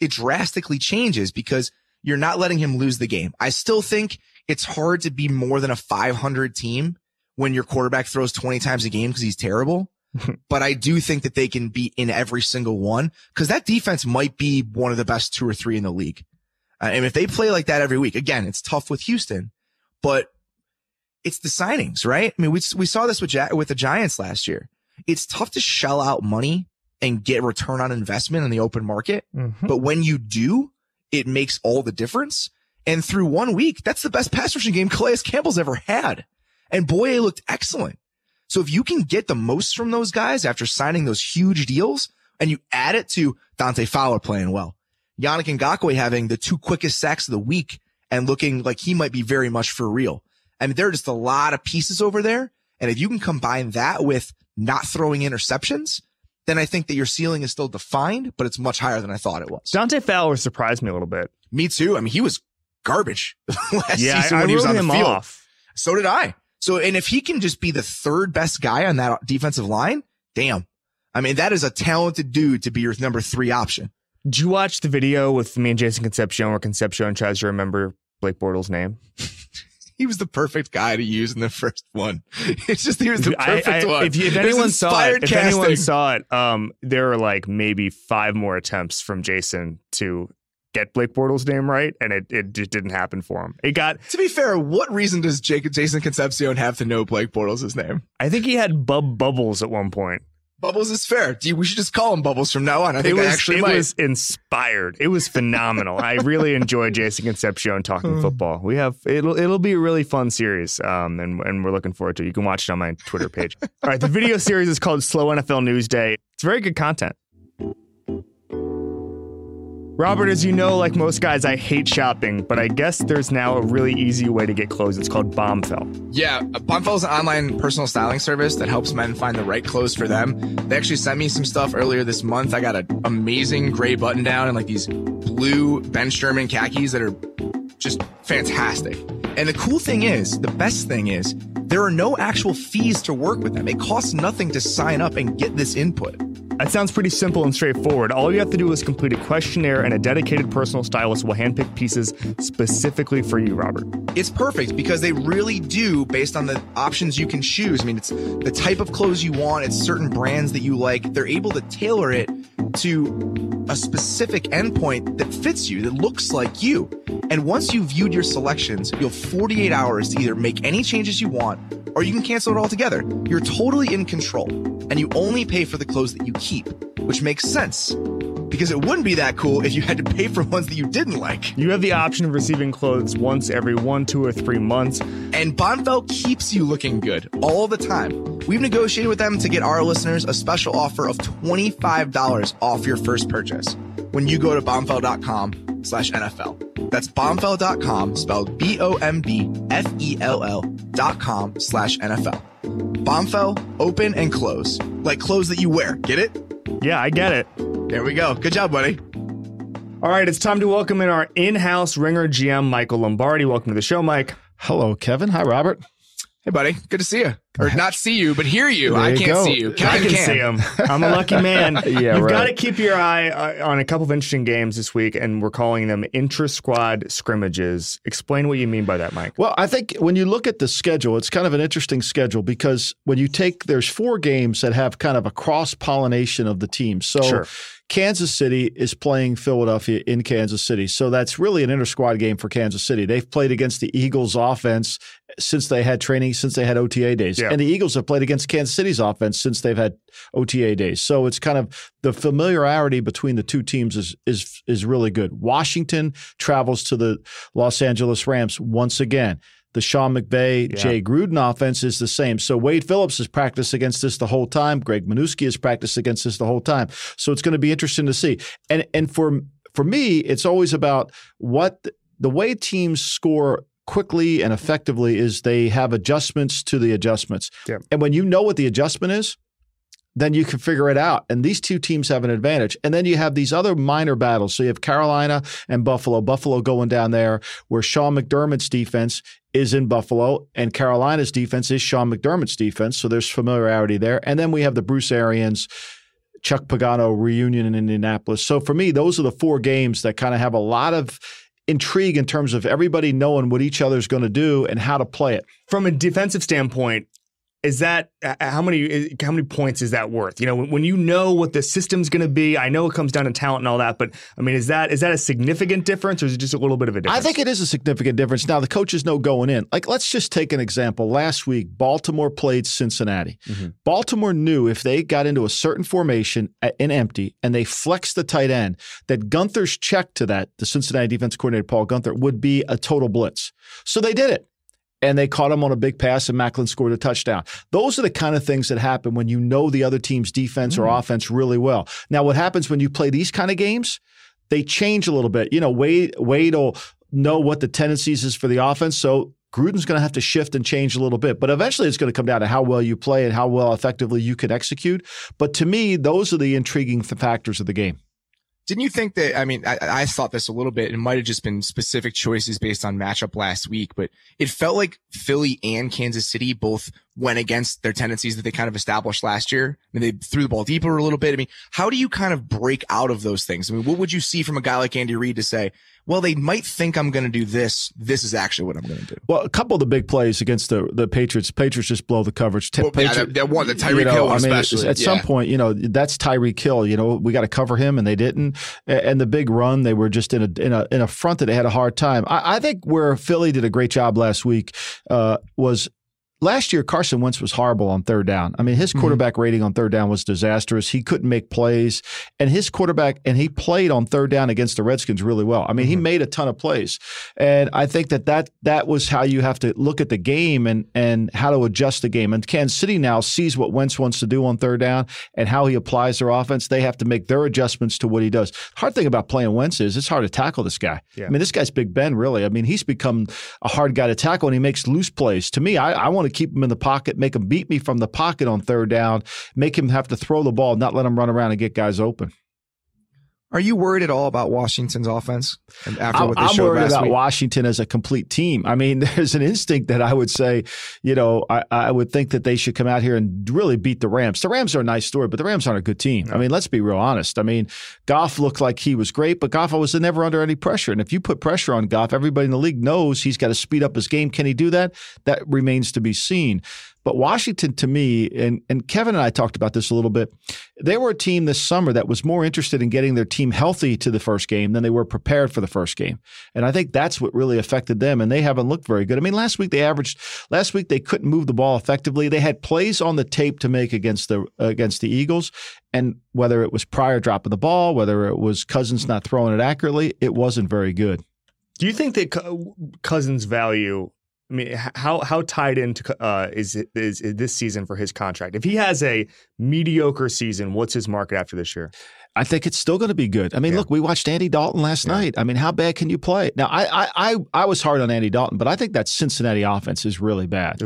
it drastically changes because you're not letting him lose the game. I still think it's hard to be more than a 500 team when your quarterback throws 20 times a game because he's terrible. [LAUGHS] but I do think that they can be in every single one because that defense might be one of the best two or three in the league. Uh, and if they play like that every week, again, it's tough with Houston, but it's the signings, right? I mean, we, we saw this with, with the Giants last year. It's tough to shell out money and get return on investment in the open market. Mm-hmm. But when you do, it makes all the difference. And through one week, that's the best pass rushing game Calais Campbell's ever had. And Bouye looked excellent. So if you can get the most from those guys after signing those huge deals and you add it to Dante Fowler playing well, Yannick Ngakoue having the two quickest sacks of the week and looking like he might be very much for real. I mean, there are just a lot of pieces over there. And if you can combine that with not throwing interceptions, then I think that your ceiling is still defined, but it's much higher than I thought it was. Dante Fowler surprised me a little bit. Me too. I mean, he was garbage [LAUGHS] last yeah, season I, when I he was on the field. Off. So did I. So, and if he can just be the third best guy on that defensive line, damn. I mean, that is a talented dude to be your number three option. Did you watch the video with me and Jason Concepcion where Concepcion tries to remember Blake Bortles' name? [LAUGHS] he was the perfect guy to use in the first one. [LAUGHS] It's just he was the perfect I, I, one. If, if anyone saw it, if anyone saw it, um, there were like maybe five more attempts from Jason to get Blake Bortles' name right, and it, it just didn't happen for him. It got to be fair. What reason does Jake, Jason Concepcion have to know Blake Bortles' name? I think he had Bub Bubbles at one point. Bubbles is fair. We should just call him Bubbles from now on. I think it was, I actually it might. was inspired. It was phenomenal. I really enjoyed Jason Concepcion talking Hmm. football. We have it'll it'll be a really fun series, um, and and we're looking forward to. it. You can watch it on my Twitter page. [LAUGHS] All right, the video series is called Slow NFL News Day. It's very good content. Robert, as you know, like most guys, I hate shopping, but I guess there's now a really easy way to get clothes. It's called Bombfell. Yeah, uh, Bombfell is an online personal styling service that helps men find the right clothes for them. They actually sent me some stuff earlier this month. I got an amazing gray button down and like these blue Ben Sherman khakis that are just fantastic. And the cool thing is, the best thing is, there are no actual fees to work with them. It costs nothing to sign up and get this input. That sounds pretty simple and straightforward. All you have to do is complete a questionnaire, and a dedicated personal stylist will handpick pieces specifically for you, Robert. It's perfect because they really do based on the options you can choose. I mean, it's the type of clothes you want, it's certain brands that you like. They're able to tailor it to a specific endpoint that fits you, that looks like you. And once you've viewed your selections, you'll have 48 hours to either make any changes you want or you can cancel it altogether. You're totally in control and you only pay for the clothes that you keep, which makes sense because it wouldn't be that cool if you had to pay for ones that you didn't like. You have the option of receiving clothes once every one, two, or three months. And Bombfell keeps you looking good all the time. We've negotiated with them to get our listeners a special offer of $25 off your first purchase when you go to bombfell.com slash NFL. That's bombfell.com, spelled B-O-M-B-F-E-L-L dot com slash NFL. Bombfell, open and close. Like clothes that you wear. Get it? Yeah, I get it. There we go. Good job, buddy. All right, it's time to welcome in our in house ringer GM, Michael Lombardi. Welcome to the show, Mike. Hello, Kevin. Hi, Robert. Hey, buddy. Good to see you. Or [LAUGHS] not see you, but hear you. There I you can't go. see you. I Kevin can see him. I'm a lucky man. [LAUGHS] Yeah, You've got to keep your eye uh, on a couple of interesting games this week, and we're calling them intra squad scrimmages. Explain what you mean by that, Mike. Well, I think when you look at the schedule, it's kind of an interesting schedule because when you take, there's four games that have kind of a cross pollination of the teams. So Sure. Kansas City is playing Philadelphia in Kansas City. So that's really an inter squad game for Kansas City. They've played against the Eagles offense since they had training, since they had OTA days. Yeah. And the Eagles have played against Kansas City's offense since they've had OTA days. So it's kind of the familiarity between the two teams is is is really good. Washington travels to the Los Angeles Rams once again. The Sean McVay, Yeah. Jay Gruden offense is the same. So Wade Phillips has practiced against this the whole time. Greg Manusky has practiced against this the whole time. So it's going to be interesting to see. And and for for me, it's always about what the way teams score quickly and effectively is they have adjustments to the adjustments. Yeah. And when you know what the adjustment is, then you can figure it out. And these two teams have an advantage. And then you have these other minor battles. So you have Carolina and Buffalo. Buffalo going down there where Sean McDermott's defense is in Buffalo and Carolina's defense is Sean McDermott's defense. So there's familiarity there. And then we have the Bruce Arians, Chuck Pagano reunion in Indianapolis. So for me, those are the four games that kind of have a lot of intrigue in terms of everybody knowing what each other's going to do and how to play it. From a defensive standpoint, is that uh, how many how many points is that worth? You know, when, you know what the system's going to be, I know it comes down to talent and all that, but I mean, is that is that a significant difference, or is it just a little bit of a difference? I think it is a significant difference. Now, the coaches know going in. Like, let's just take an example. Last week, Baltimore played Cincinnati. Mhm. Baltimore knew if they got into a certain formation at- in empty and they flexed the tight end, that Guenther's check to that, the Cincinnati defense coordinator, Paul Guenther, would be a total blitz. So they did it. And they caught him on a big pass, and Maclin scored a touchdown. Those are the kind of things that happen when you know the other team's defense or mm. offense really well. Now, what happens when you play these kind of games? They change a little bit. You know, Wade Wade will know what the tendencies is for the offense. So Gruden's going to have to shift and change a little bit. But eventually it's going to come down to how well you play and how well effectively you can execute. But to me, those are the intriguing factors of the game. Didn't you think that? I mean, I, I thought this a little bit. It might have just been specific choices based on matchup last week, but it felt like Philly and Kansas City both went against their tendencies that they kind of established last year. I mean, they threw the ball deeper a little bit. I mean, how do you kind of break out of those things? I mean, what would you see from a guy like Andy Reid to say, well, they might think I'm going to do this. This is actually what I'm going to do. Well, a couple of the big plays against the the Patriots. Patriots just blow the coverage. Well, yeah, that- that one, the Tyreek you know, Hill I mean, especially, At some point, you know, that's Tyreek Hill. You know, we got to cover him, and they didn't. And the big run, they were just in a in a in a front that they had a hard time. I, I think where Philly did a great job last week uh, was last year Carson Wentz was horrible on third down. I mean, his quarterback mm-hmm. rating on third down was disastrous. He couldn't make plays, and his quarterback and he played on third down against the Redskins really well. I mean, mm-hmm. he made a ton of plays, and I think that that that was how you have to look at the game and and how to adjust the game. And Kansas City now sees what Wentz wants to do on third down and how he applies their offense. They have to make their adjustments to what he does. Hard thing about playing Wentz is it's hard to tackle this guy. Yeah. I mean, this guy's Big Ben, really. I mean, he's become a hard guy to tackle, and he makes loose plays. To me, I, I want to keep him in the pocket, make him beat me from the pocket on third down, make him have to throw the ball, not let him run around and get guys open. Are you worried at all about Washington's offense after what they I'm showed worried about week? Washington as a complete team. I mean, [LAUGHS] there's an instinct that I would say, you know, I, I, would think that they should come out here and really beat the Rams. The Rams are a nice story, but the Rams aren't a good team. No. I mean, let's be real honest. I mean, Goff looked like he was great, but Goff was never under any pressure. And if you put pressure on Goff, everybody in the league knows he's got to speed up his game. Can he do that? That remains to be seen. But Washington, to me, and, and Kevin and I talked about this a little bit, they were a team this summer that was more interested in getting their team healthy to the first game than they were prepared for the first game. And I think that's what really affected them. And they haven't looked very good. I mean, last week they averaged, last week they couldn't move the ball effectively. They had plays on the tape to make against the, against the Eagles. And whether it was Pryor dropping the ball, whether it was Cousins not throwing it accurately, it wasn't very good. Do you think that Cousins' value I mean, how how tied into uh, is, is is this season for his contract? If he has a mediocre season, what's his market after this year? I think it's still going to be good. I mean, yeah. look, we watched Andy Dalton last yeah. night. I mean, how bad can you play? Now, I, I I was hard on Andy Dalton, but I think that Cincinnati offense is really bad.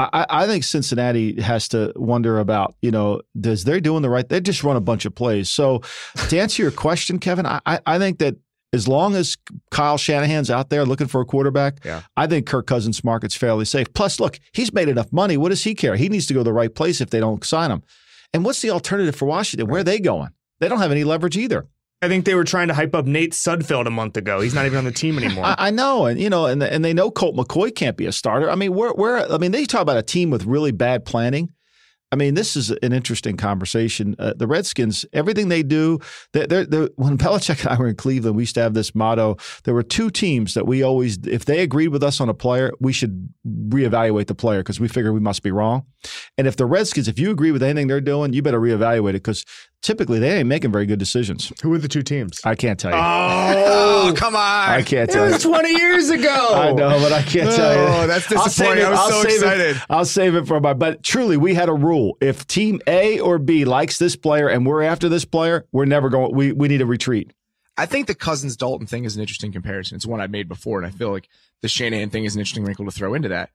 I, I, think Cincinnati has to wonder about, you know, does they're doing the right? They just run a bunch of plays. So, to answer your question, Kevin, I, I think that as long as Kyle Shanahan's out there looking for a quarterback, yeah. I think Kirk Cousins' market's fairly safe. Plus, look, he's made enough money. What does he care? He needs to go to the right place if they don't sign him. And what's the alternative for Washington? Where are they going? They don't have any leverage either. I think they were trying to hype up Nate Sudfeld a month ago. He's not even on the team anymore. [LAUGHS] I, I, know, and you know, and and they know Colt McCoy can't be a starter. I mean, where where I mean, they talk about a team with really bad planning. I mean, this is an interesting conversation. Uh, the Redskins, everything they do, they're, they're, when [LAUGHS] Belichick and I were in Cleveland, we used to have this motto. There were two teams that we always, if they agreed with us on a player, we should reevaluate the player because we figure we must be wrong. And if the Redskins, if you agree with anything they're doing, you better reevaluate it because typically they ain't making very good decisions. Who are the two teams? I can't tell you. Oh, oh [LAUGHS] come on! I can't tell you. It was twenty years ago. [LAUGHS] I know, but I can't tell you. Oh, that's disappointing. I was I'll so excited. It, I'll save it for my. But truly, we had a rule: if Team A or B likes this player and we're after this player, we're never going. We we need to retreat. I think the Cousins Dalton thing is an interesting comparison. It's one I've made before, and I feel like the Shanahan thing is an interesting wrinkle to throw into that.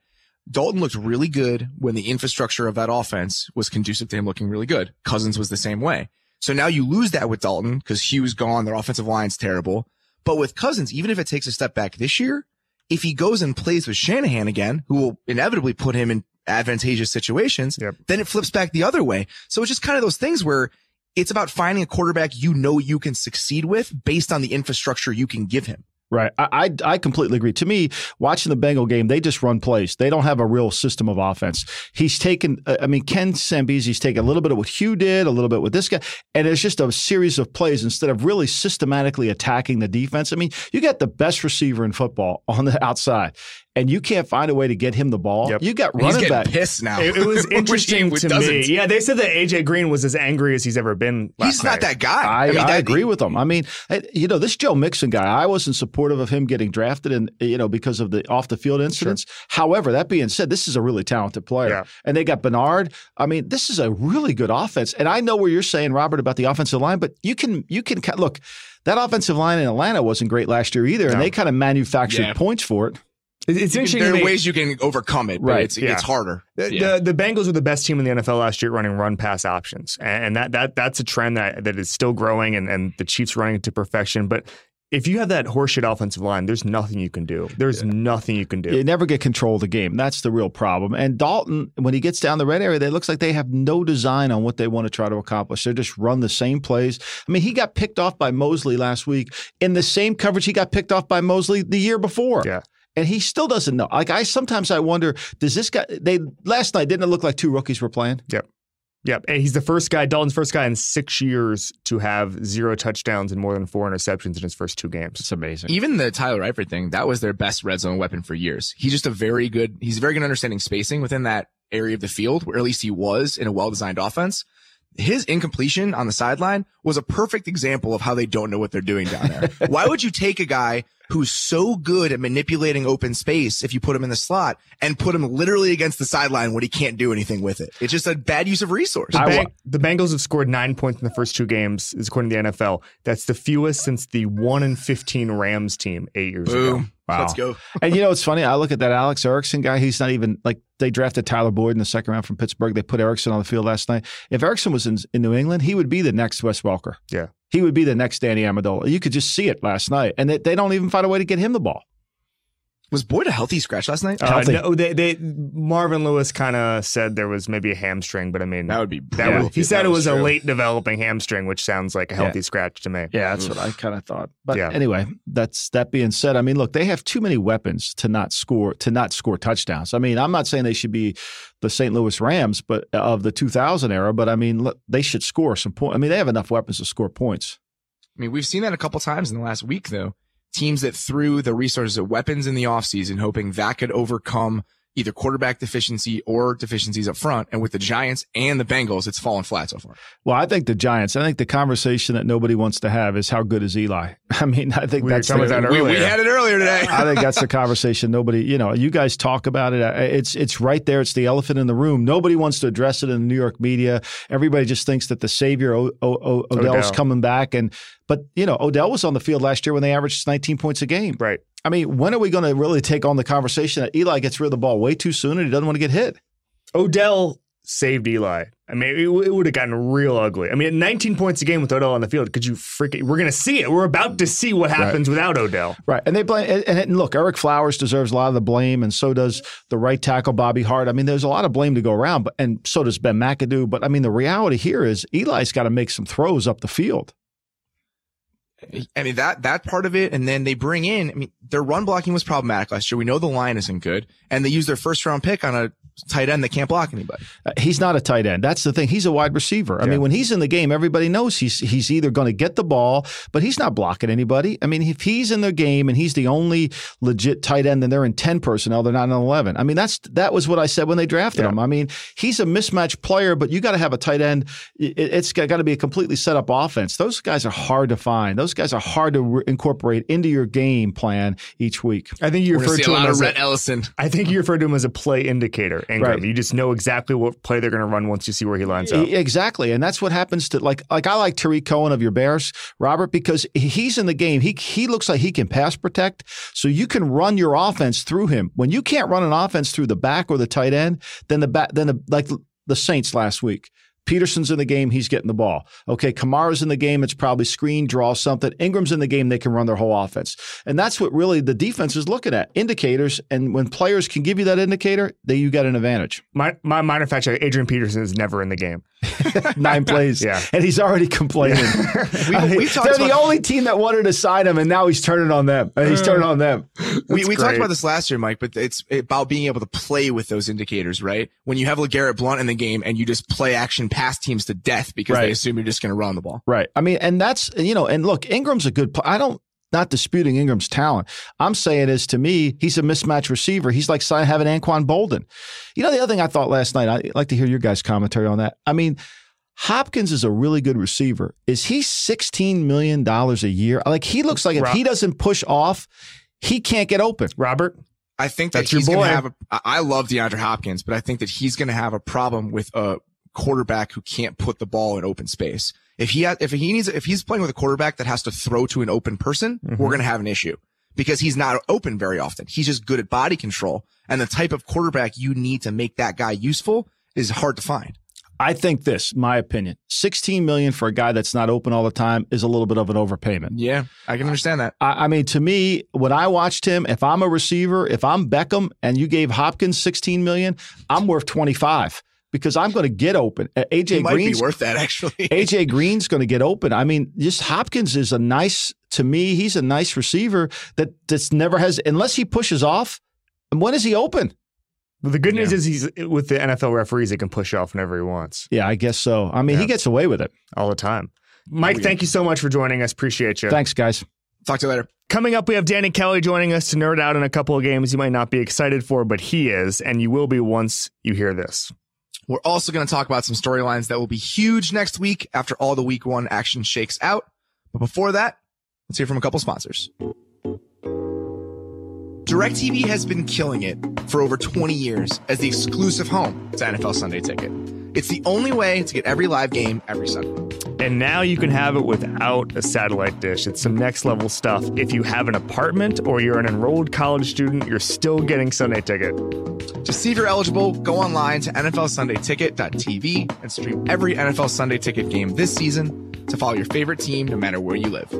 Dalton looked really good when the infrastructure of that offense was conducive to him looking really good. Cousins was the same way. So now you lose that with Dalton because Hugh's gone. Their offensive line's terrible. But with Cousins, even if it takes a step back this year, if he goes and plays with Shanahan again, who will inevitably put him in advantageous situations, yep. then it flips back the other way. So it's just kind of those things where it's about finding a quarterback you know you can succeed with based on the infrastructure you can give him. Right. I, I, I completely agree. To me, watching the Bengal game, they just run plays. They don't have a real system of offense. He's taken, uh, I mean, Ken Zampese's taken a little bit of what Hugh did, a little bit with this guy, and it's just a series of plays instead of really systematically attacking the defense. I mean, you got the best receiver in football on the outside and you can't find a way to get him the ball, yep. you got running He's back. pissed now. It, it was [LAUGHS] interesting to me. Yeah, they said that AJ Green was as angry as he's ever been. he's not night. that guy. I, I, mean, I agree with him. I mean, you know, this Joe Mixon guy, I wasn't supportive of him getting drafted, and you know, because of the off the field incidents. Sure. However, that being said, this is a really talented player, yeah. and they got Bernard. I mean, this is a really good offense, and I know where you're saying, Robert, about the offensive line, but you can you can look. That offensive line in Atlanta wasn't great last year either, no. and they kind of manufactured yeah. points for it. It's interesting. There are ways you can overcome it, right? It's, yeah. it's harder. The, yeah. the, the Bengals were the best team in the NFL last year running run pass options, and that that that's a trend that that is still growing, and and the Chiefs running it to perfection. But if you have that horseshit offensive line, there's nothing you can do. There's yeah. nothing you can do. You never get control of the game. That's the real problem. And Dalton, when he gets down the red area, it looks like they have no design on what they want to try to accomplish. They just run the same plays. I mean, he got picked off by Mosley last week in the same coverage he got picked off by Mosley the year before. Yeah and he still doesn't know. Like I sometimes I wonder, does this guy? They last night didn't it look like two rookies were playing? Yep. Yep. And he's the first guy, Dalton's first guy in six years to have zero touchdowns and more than four interceptions in his first two games. It's amazing. Even the Tyler Eifert thing, that was their best red zone weapon for years. He's just a very good, he's very good understanding spacing within that area of the field, or at least he was in a well-designed offense. His incompletion on the sideline was a perfect example of how they don't know what they're doing down there. [LAUGHS] Why would you take a guy who's so good at manipulating open space if you put him in the slot and put him literally against the sideline when he can't do anything with it? It's just a bad use of resource. The, Bang- the Bengals have scored nine points in the first two games, is according to the NFL. That's the fewest since the one in fifteen Rams team eight years Boom. ago. Wow. Let's go. [LAUGHS] and you know, it's funny. I look at that Alex Erickson guy. He's not even like they drafted Tyler Boyd in the second round from Pittsburgh. They put Erickson on the field last night. If Erickson was in, in New England, he would be the next Wes Welker. Yeah. He would be the next Danny Amendola. You could just see it last night. And they, they don't even find a way to get him the ball. Was Boyd a healthy scratch last night? Uh, Healthy. no, they, they Marvin Lewis kind of said there was maybe a hamstring, but I mean That would be that was- he said that it was a late developing hamstring, which sounds like a healthy scratch to me. Yeah, that's what I kind of thought. But Yeah. anyway, that's that being said, I mean, look, they have too many weapons to not score to not score touchdowns. I mean, I'm not saying they should be the St. Louis Rams, but of the 2000 era, but I mean, look, they should score some points. I mean, they have enough weapons to score points. I mean, we've seen that a couple times in the last week, though. Teams that threw the resources of weapons in the offseason, hoping that could overcome either quarterback deficiency or deficiencies up front. And with the Giants and the Bengals, it's fallen flat so far. Well, I think the Giants. I think the conversation that nobody wants to have is how good is Eli. [LAUGHS] I mean, I think We were that's the, about that We, we had it earlier today. [LAUGHS] I think that's the conversation. Nobody, you know, you guys talk about it. Uh, It's it's right there. It's the elephant in the room. Nobody wants to address it in the New York media. Everybody just thinks that the savior o- o- o- Odell's Odell. coming back, and but you know, Odell was on the field last year when they averaged 19 points a game. Right. I mean, when are we going to really take on the conversation that Eli gets rid of the ball way too soon and he doesn't want to get hit? Odell saved Eli. I mean, it, it would have gotten real ugly. I mean, 19 points a game with Odell on the field. Could you freaking? We're going to see it. We're about to see what happens without Odell. Right. And they blame, and, and look, Ereck Flowers deserves a lot of the blame, and so does the right tackle, Bobby Hart. I mean, there's a lot of blame to go around, but and so does Ben McAdoo. But I mean, the reality here is Eli's got to make some throws up the field. I mean, that, that part of it. And then they bring in, I mean, their run blocking was problematic last year. We know the line isn't good and they use their first round pick on a tight end that can't block anybody. Uh, he's not a tight end. That's the thing. He's a wide receiver. I Yeah. mean, when he's in the game, everybody knows he's he's either going to get the ball, but he's not blocking anybody. I mean, if he's in the game and he's the only legit tight end, then they're in ten personnel. They're not in eleven. I mean, that's that was what I said when they drafted Yeah. him. I mean, he's a mismatched player, but you got to have a tight end. It, it's got to be a completely set up offense. Those guys are hard to find. Those guys are hard to re- incorporate into your game plan each week. I think you We're referred to see to him of as a, Ellison. I think you referred to him as a play indicator. Engram. Right. You just know exactly what play they're going to run once you see where he lines up. Exactly, and that's what happens to like like I like Tarik Cohen of your Bears, Robert, because he's in the game. He he looks like he can pass protect, so you can run your offense through him. When you can't run an offense through the back or the tight end, then the back then the, like the Saints last week. Peterson's in the game, he's getting the ball. Okay, Kamara's in the game, it's probably screen, draw something. Ingram's in the game, they can run their whole offense. And that's what really the defense is looking at indicators. And when players can give you that indicator, then you got an advantage. My my minor fact check: Adrian Peterson is never in the game. [LAUGHS] [LAUGHS] nine plays. Yeah. And he's already [LAUGHS] complaining. We, I mean, we talked they're about, the only team that wanted to sign him, and now he's turning on them. And he's turning on them. we, we talked about this last year, Mike, but it's about being able to play with those indicators, right? When you have LeGarrette Blunt in the game and you just play action pass teams to death because Right. they assume you're just going to run the ball. Right. I mean, and that's, you know, and look, Engram's a good. I don't, not disputing Engram's talent. I'm saying is to me, he's a mismatch receiver. He's like si- having Anquan Boldin. You know, the other thing I thought last night, I'd like to hear your guys' commentary on that. I mean, Hopkins is a really good receiver. Is he $16 million a year? Like, he looks like if he doesn't push off, he can't get open. Robert, I think that That's your he's going boy. to have a, I I love DeAndre Hopkins, but I think that he's going to have a problem with a quarterback who can't put the ball in open space. If he has, if he needs, if he's playing with a quarterback that has to throw to an open person, Mm-hmm. we're going to have an issue because he's not open very often. He's just good at body control and the type of quarterback you need to make that guy useful is hard to find. I think this, my opinion, 16 million for a guy that's not open all the time is a little bit of an overpayment. Yeah, I can understand that. I, I mean, to me, when I watched him, if I'm a receiver, if I'm Beckham and you gave Hopkins 16 million, I'm worth 25 because I'm going to get open. Uh, He AJ might Green's be worth that actually. [LAUGHS] AJ Green's going to get open. I mean, just Hopkins is a nice to me. He's a nice receiver that that's never has unless he pushes off. And when is he open? Well, the good news is he's with the NFL referees. He can push off whenever he wants, Yeah, I guess so. I mean, Yeah. he gets away with it. all the time. Mike, thank you so much for joining us. Appreciate you. Thanks, guys. Talk to you later. Coming up, we have Danny Kelly joining us to nerd out in a couple of games you might not be excited for, but he is, and you will be once you hear this. We're also going to talk about some storylines that will be huge next week after all the week one action shakes out. But before that, let's hear from a couple sponsors. DirecTV has been killing it for over 20 years as the exclusive home to NFL Sunday Ticket. It's the only way to get every live game every Sunday. And now you can have it without a satellite dish. It's some next level stuff. If you have an apartment or you're an enrolled college student, you're still getting Sunday ticket. To see if you're eligible, go online to NFLSundayTicket.tv and stream every NFL Sunday Ticket game this season to follow your favorite team no matter where you live.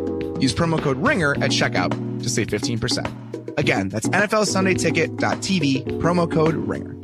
Use promo code RINGER at checkout to save 15%. Again, that's NFLSundayTicket.tv, promo code RINGER.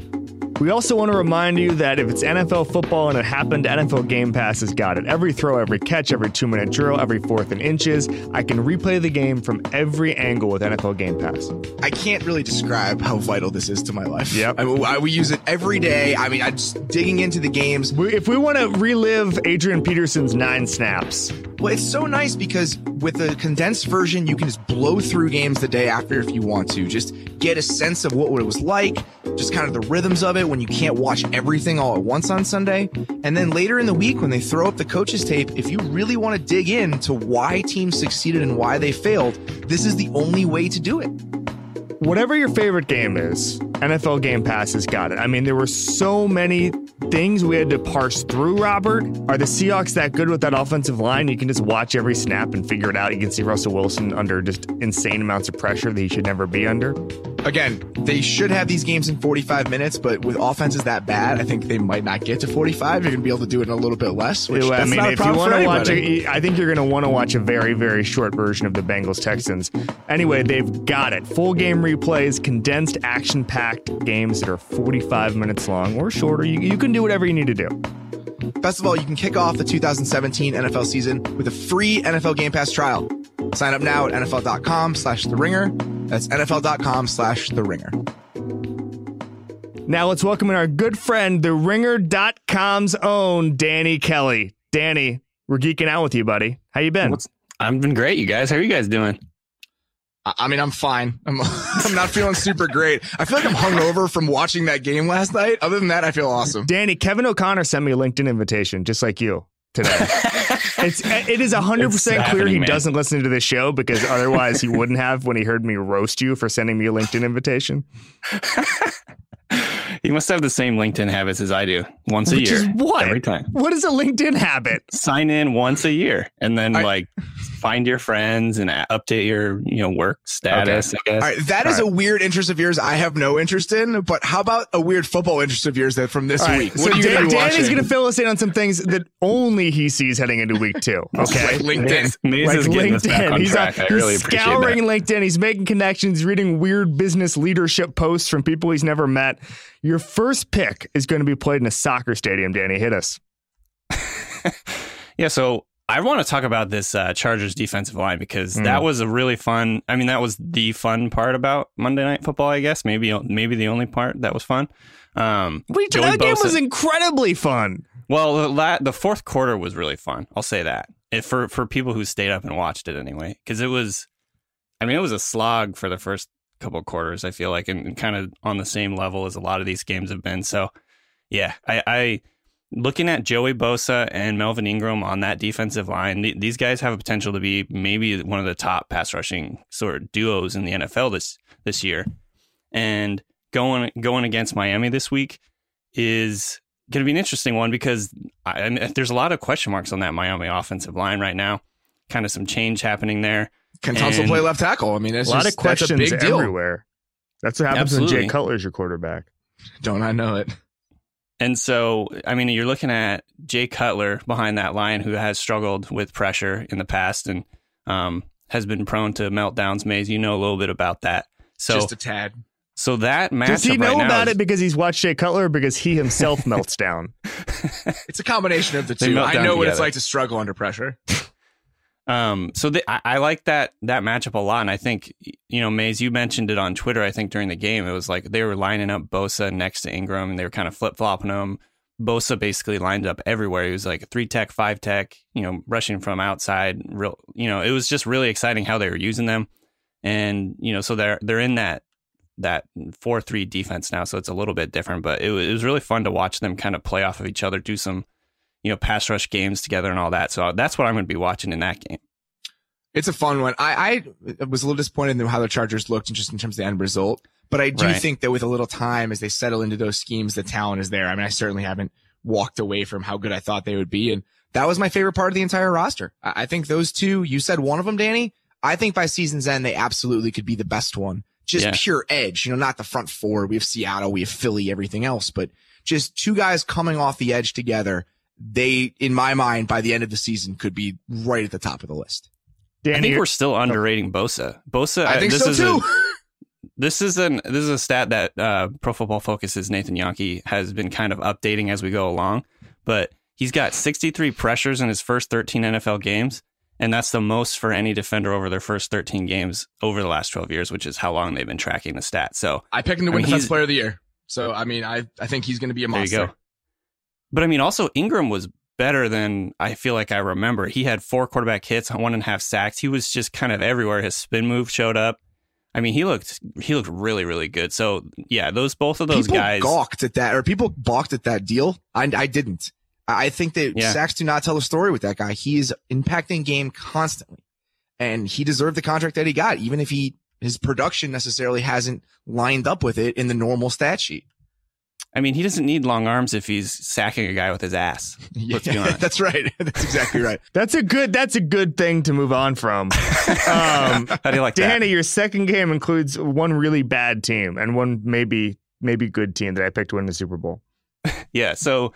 We also want to remind you that if it's NFL football and it happened, NFL Game Pass has got it. Every throw, every catch, every two minute drill, every fourth and inches, I can replay the game from every angle with NFL Game Pass. I can't really describe how vital this is to my life. Yep. I, I- we use it every day. I mean, I'm just digging into the games. We, if we want to relive Adrian Peterson's nine snaps, Well, it's so nice because with the condensed version, you can just blow through games the day after if you want to. Just get a sense of what it was like, just kind of the rhythms of it when you can't watch everything all at once on Sunday. And then later in the week, when they throw up the coaches tape, if you really want to dig into why teams succeeded and why they failed, this is the only way to do it. whatever your favorite game is, NFL Game Pass has got it. I mean, there were so many things we had to parse through, Robert. Are the Seahawks that good with that offensive line? You can just watch every snap and figure it out. You can see Russell Wilson under just insane amounts of pressure that he should never be under. Again, they should have these games in 45 minutes, but with offenses that bad, I think they might not get to 45. You're going to be able to do it in a little bit less, which I mean, if you want to watch, a, I think you're going to want to watch a very, very short version of the Bengals Texans. Anyway, they've got it. Full game replays, condensed, action packed games that are 45 minutes long or shorter. You, you can do whatever you need to do. Best of all, you can kick off the 2017 NFL season with a free NFL Game Pass trial. Sign up now at NFL.com slash The Ringer. That's NFL.com slash The Ringer. Now let's welcome in our good friend, the ringer.com's own Danny Kelly. Danny, we're geeking out with you, buddy. How you been? What's, I've been great, you guys. How are you guys doing? I I mean, I'm fine. I'm, [LAUGHS] I'm not feeling super great. I feel like I'm hungover from watching that game last night. Other than that, I feel awesome. Danny, Kevin O'Connor sent me a LinkedIn invitation, just like you today. [LAUGHS] it's it is hundred percent It's clear he man. doesn't listen to this show because otherwise he wouldn't have when he heard me roast you for sending me a LinkedIn invitation. [LAUGHS] You must have the same LinkedIn habits as I do. Once a year. is what? Every time. What is a LinkedIn habit? Sign in once a year and then I- like find your friends and update your, you know, work status, I guess. All right, that is a weird interest of yours I have no interest in, but how about a weird football interest of yours that from this All right, week? so What are Dan- going to Danny's going to fill us in on some things that only he sees heading into week two. [LAUGHS] Okay. Like LinkedIn. Mays, Mays like is getting us back on he's, track. I really he's appreciate scouring that. LinkedIn. He's making connections, reading weird business leadership posts from people he's never met. Your first pick is going to be played in a soccer stadium. Danny, hit us. [LAUGHS] Yeah, so I want to talk about this uh, Chargers defensive line because Mm. that was a really fun. I mean, that was the fun part about Monday Night Football. I guess maybe maybe the only part that was fun. Um, Wait, Joey that game was incredibly fun. Well, the, la- the fourth quarter was really fun. I'll say that if for for people who stayed up and watched it anyway, because it was. I mean, it was a slog for the first couple quarters. I feel like, and, and kind of on the same level as a lot of these games have been. So, yeah, I, I looking at Joey Bosa and Melvin Ingram on that defensive line. th- these guys have a potential to be maybe one of the top pass rushing sort of duos in the NFL this this year. And going going against Miami this week is going to be an interesting one because I, there's a lot of question marks on that Miami offensive line right now. Kind of some change happening there. Can Tunsil play left tackle? I mean, it's a lot just, of questions that's a big deal. everywhere. That's what happens when Jay Absolutely. Cutler's your quarterback. Don't I know it? And so, I mean, you're looking at Jay Cutler behind that line, who has struggled with pressure in the past and um, has been prone to meltdowns. Mays, you know a little bit about that. So, just a tad. so that matchup Does he know right about is- it because he's watched Jay Cutler or because he himself [LAUGHS] melts down? It's a combination of the two. I down know what it's like to struggle under pressure. Um, so the, I, I like that that matchup a lot, and I think you know, Mays, you mentioned it on Twitter. I think during the game, it was like they were lining up Bosa next to Ingram, and they were kind of flip flopping them. Bosa basically lined up everywhere. He was like three tech, five tech, you know, rushing from outside. Real, you know, it was just really exciting how they were using them, and you know, so they're they're in that that four three defense now, so it's a little bit different. But it was, it was really fun to watch them kind of play off of each other, do some you know, pass rush games together and all that. So that's what I'm going to be watching in that game. It's a fun one. I, I was a little disappointed in how the Chargers looked just in terms of the end result, but I do right. think that with a little time as they settle into those schemes, the talent is there. I mean, I certainly haven't walked away from how good I thought they would be. And that was my favorite part of the entire roster. I, I think those two, you said one of them, Danny. I think by season's end, they absolutely could be the best one. Just yeah. pure edge, you know, not the front four. We have Seattle, we have Philly, everything else, but just two guys coming off the edge together they, in my mind, by the end of the season, could be right at the top of the list. Danny, I think we're still underrating Bosa. Bosa, I think this so is too. A, this is an this is a stat that uh, Pro Football Focus's Nathan Jahnke has been kind of updating as we go along. But he's got 63 pressures in his first 13 NFL games, and that's the most for any defender over their first 13 games over the last 12 years, which is how long they've been tracking the stat. So I picked him to win I mean, Defense Player of the Year. So I mean, I I think he's going to be a monster. There you go. But I mean, also Ingram was better than I feel like I remember. He had four quarterback hits, one and a half sacks. He was just kind of everywhere. His spin move showed up. I mean, he looked he looked really really good. So yeah, those both of those people guys gawked at that, or people balked at that deal. I I didn't. I think that yeah. sacks do not tell a story with that guy. He is impacting game constantly, and he deserved the contract that he got, even if he his production necessarily hasn't lined up with it in the normal stat sheet. I mean, he doesn't need long arms if he's sacking a guy with his ass. [LAUGHS] Let's be honest. that's right. [LAUGHS] That's exactly right. that's a good. That's a good thing to move on from. [LAUGHS] Um, How do you like Danny, that? your second game includes one really bad team and one maybe maybe good team that I picked to win the Super Bowl. yeah. So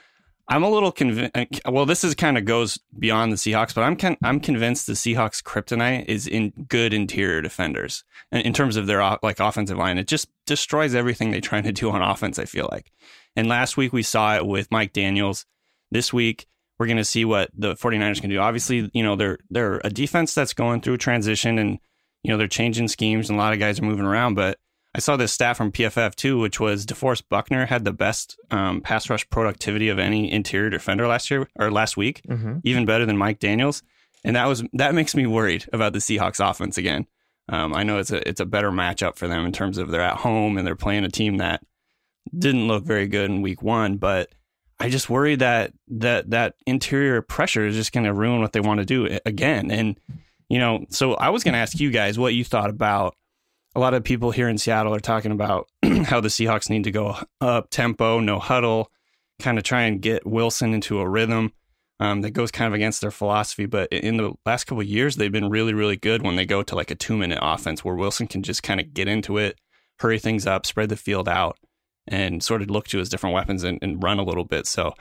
I'm a little convinced. Uh, well, this is kind of goes beyond the Seahawks, but I'm con- I'm convinced the Seahawks' kryptonite is in good interior defenders, and in terms of their like offensive line, it just destroys everything they're trying to do on offense. I feel like, and last week we saw it with Mike Daniels. This week we're going to see what the 49ers can do. Obviously, you know they're they're a defense that's going through transition, and you know they're changing schemes, and a lot of guys are moving around, but I saw this stat from PFF too, which was DeForest Buckner had the best um, pass rush productivity of any interior defender last year or last week, mm-hmm. even better than Mike Daniels. And that was that makes me worried about the Seahawks offense again. Um, I know it's a it's a better matchup for them in terms of they're at home and they're playing a team that didn't look very good in week one, but I just worry that that that interior pressure is just going to ruin what they want to do again. And you know, so I was going to ask you guys what you thought about a lot of people here in Seattle are talking about [CLEARS THROAT] how the Seahawks need to go up tempo, no huddle, kind of try and get Wilson into a rhythm um, that goes kind of against their philosophy. But in the last couple years, they've been really, really good when they go to like a two minute offense where Wilson can just kind of get into it, hurry things up, spread the field out, and sort of look to his different weapons and, and run a little bit. So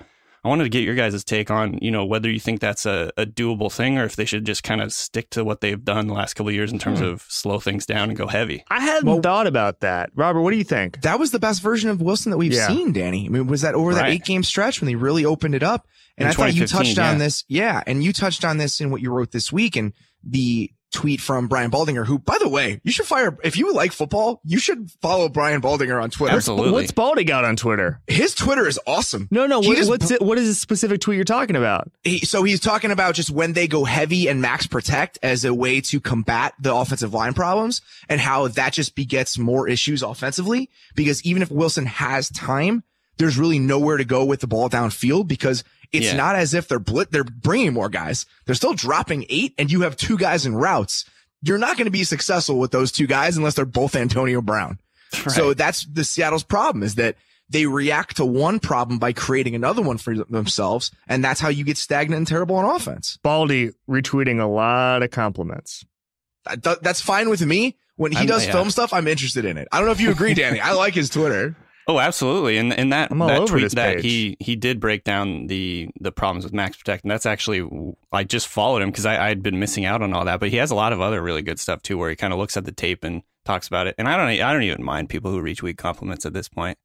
I wanted to get your guys' take on, you know, whether you think that's a, a doable thing or if they should just kind of stick to what they've done the last couple of years in terms hmm. of slow things down and go heavy. I hadn't well, thought about that. Robert, what do you think? That was the best version of Wilson that we've yeah. seen, Danny. I mean, was that over right. that eight game stretch when they really opened it up? And in I thought you touched yeah. on this. Yeah. And you touched on this in what you wrote this week and the tweet from Brian Baldinger, who, by the way, you should fire, if you like football, you should follow Brian Baldinger on Twitter. Absolutely. What's Baldy got on Twitter? His Twitter is awesome. No, no. What, just, what's it, what is the specific tweet you're talking about? He, so he's talking about just when they go heavy and max protect as a way to combat the offensive line problems and how that just begets more issues offensively. Because even if Wilson has time, there's really nowhere to go with the ball downfield because it's yeah. not as if they're blit, they're bringing more guys. They're still dropping eight and you have two guys in routes. You're not going to be successful with those two guys unless they're both Antonio Brown. Right. So that's the Seattle's problem is that they react to one problem by creating another one for themselves. And that's how you get stagnant and terrible on offense. Baldy retweeting a lot of compliments. Uh, that's fine with me. When he I'm, does yeah. film stuff, I'm interested in it. I don't know if you agree, Danny. I like his Twitter. Oh, absolutely. And and that, that tweet that he he did break down the the problems with Max Protect. And that's actually I just followed him because I had been missing out on all that. But he has a lot of other really good stuff too, where he kind of looks at the tape and talks about it. And I don't I don't even mind people who reach retweet compliments at this point.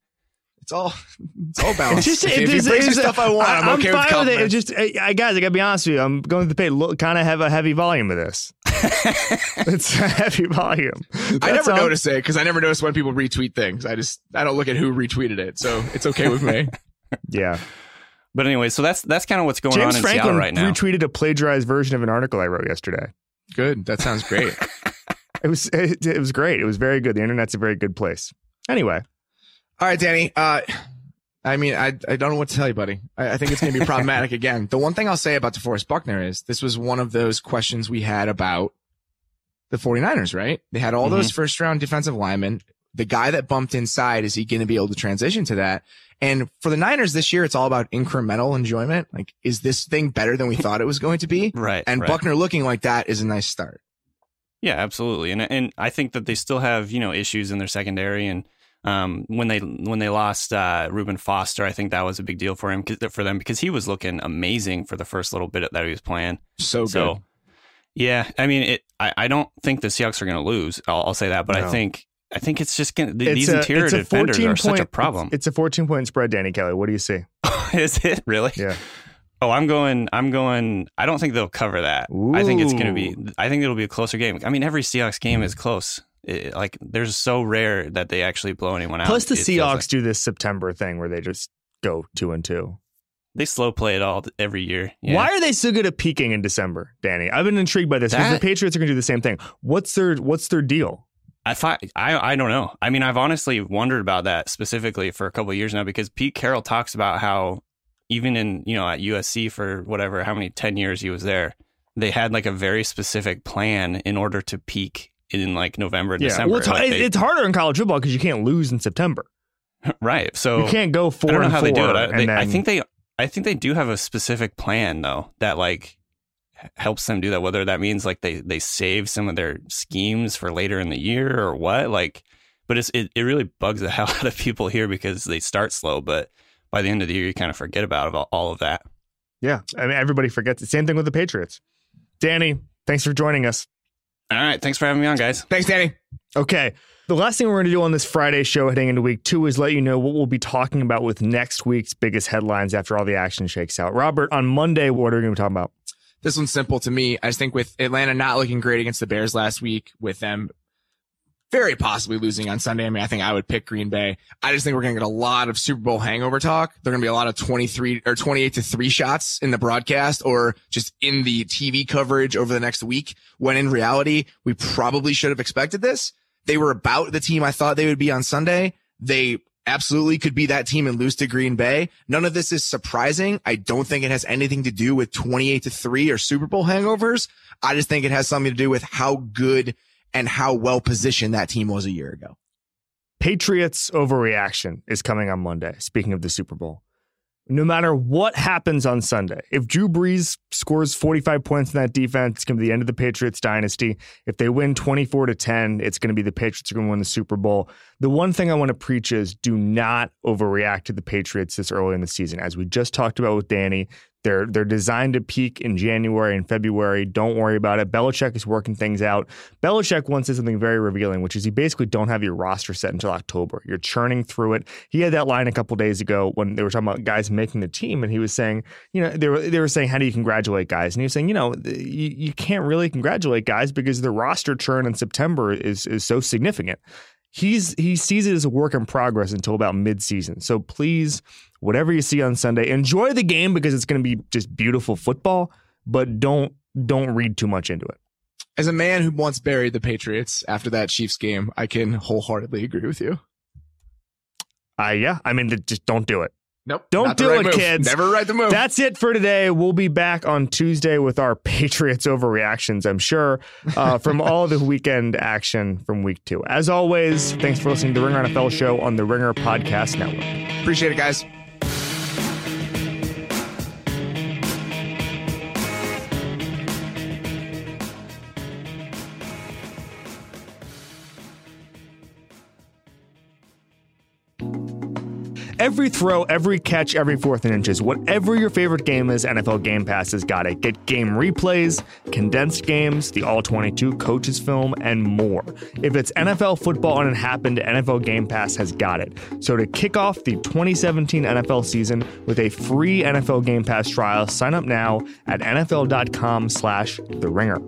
It's all [LAUGHS] it's all balanced. It's just, if, it if just- he brings me it's- stuff I want, I'm, okay with fine with it. It compliments. just, I, I- guys, I gotta be honest with you. I'm going to pay. Look, kind of have a heavy volume of this. [LAUGHS] it's a heavy volume. I never all. notice it because I never notice when people retweet things. I just I don't look at who retweeted it, so it's okay with me. [LAUGHS] Yeah, But anyway, so that's that's kind of what's going James on in Franklin Seattle right now. retweeted a plagiarized version of an article I wrote yesterday. Good, that sounds great. It was it, it was great. It was very good. The internet's a very good place. Anyway, All right, Danny. Uh, I mean, I I don't know what to tell you, buddy. I, I think it's going to be problematic [LAUGHS] again. The one thing I'll say about DeForest Buckner is this was one of those questions we had about the 49ers, right? They had all those first round defensive linemen. The guy that bumped inside, is he going to be able to transition to that? And for the Niners this year, it's all about incremental enjoyment. Like, is this thing better than we thought it was going to be? [LAUGHS] right. And right. Buckner looking like that is a nice start. Yeah, absolutely. And and I think that they still have, you know, issues in their secondary and um, when they when they lost uh, Reuben Foster, I think that was a big deal for him for them because he was looking amazing for the first little bit that he was playing. So good. So, yeah, I mean, it. I, I don't think the Seahawks are going to lose. I'll, I'll say that, but No. I think I think it's just going It's these a- interior defenders 14 are such a problem. It's, it's a 14 point spread, Danny Kelly. What do you see? [LAUGHS] Is it really? Yeah. Oh, I'm going. I'm going. I don't think they'll cover that. I think it's going to be. I think it'll be a closer game. I mean, every Seahawks game is close. It, like, there's so rare that they actually blow anyone out. Plus, the It Seahawks like. do this September thing where they just go two and two. they slow play it all every year. Yeah. Why are they so good at peaking in December, Danny? I've been intrigued by this because the Patriots are going to do the same thing. What's their What's their deal? I thought I I don't know. I mean, I've honestly wondered about that specifically for a couple of years now because Pete Carroll talks about how even in you know at USC for whatever how many ten years he was there, they had like a very specific plan in order to peak in like November, and December. well, it's, Like, they- it's harder in college football because you can't lose in September. [LAUGHS] right. So you can't go four I don't know and how four. they do it. I, they, then, I think they, I think they do have a specific plan though that like helps them do that. Whether that means like they they save some of their schemes for later in the year or what, like. But it's it, it really bugs the [LAUGHS] hell out of people here because they start slow, but by the end of the year you kind of forget about all, all of that. yeah. I mean, everybody forgets. The same thing with the Patriots. Danny, thanks for joining us. All right, thanks for having me on, guys. Thanks, Danny. Okay. The last thing we're going to do on this Friday show heading into week two is let you know what we'll be talking about with next week's biggest headlines after all the action shakes out. Robert, on Monday, what are we going to be talking about? This one's simple to me. I just think with Atlanta not looking great against the Bears last week, with them very possibly losing on Sunday. I mean, I think I would pick Green Bay. I just think we're going to get a lot of Super Bowl hangover talk. There are going to be a lot of 23 or 28 to 3 shots in the broadcast or just in the TV coverage over the next week. When in reality, we probably should have expected this. They were about the team I thought they would be on Sunday. They absolutely could be that team and lose to Green Bay. None of this is surprising. I don't think it has anything to do with 28 to 3 or Super Bowl hangovers. I just think it has something to do with how good and how well positioned that team was a year ago. Patriots overreaction is coming on Monday. Speaking of the Super Bowl, no matter what happens on Sunday, if Drew Brees scores 45 points in that defense, it's going to be the end of the Patriots dynasty. If they win 24 to 10, it's going to be the Patriots are going to win the Super Bowl. The one thing I want to preach is do not overreact to the Patriots this early in the season. As we just talked about with Danny, they're they're designed to peak in January and February. Don't worry about it. Belichick is working things out. Belichick once said something very revealing, which is you basically don't have your roster set until October. You're churning through it. He had that line a couple days ago when they were talking about guys making the team, and he was saying, you know, they were they were saying, how do you congratulate guys? And he was saying, you know, you, you can't really congratulate guys because the roster churn in September is is so significant he's he sees it as a work in progress until about midseason. So please, whatever you see on Sunday, enjoy the game because it's going to be just beautiful football, but don't don't read too much into it. As a man who once buried the Patriots after that Chiefs game, I can wholeheartedly agree with you. Uh, yeah, I mean, just don't do it. Nope. Don't do right it, move. kids. Never right the move. That's it for today. We'll be back on Tuesday with our [LAUGHS] Patriots overreactions, I'm sure, uh, from [LAUGHS] all the weekend action from week two. As always, thanks for listening to the Ringer NFL show on the Ringer Podcast Network. Appreciate it, guys. Every throw, every catch, every fourth and inches, whatever your favorite game is, NFL Game Pass has got it. Get game replays, condensed games, the all 22 coaches film, and more. If it's NFL football and it happened, NFL Game Pass has got it. So to kick off the 2017 NFL season with a free NFL Game Pass trial, sign up now at NFL.com slash The Ringer.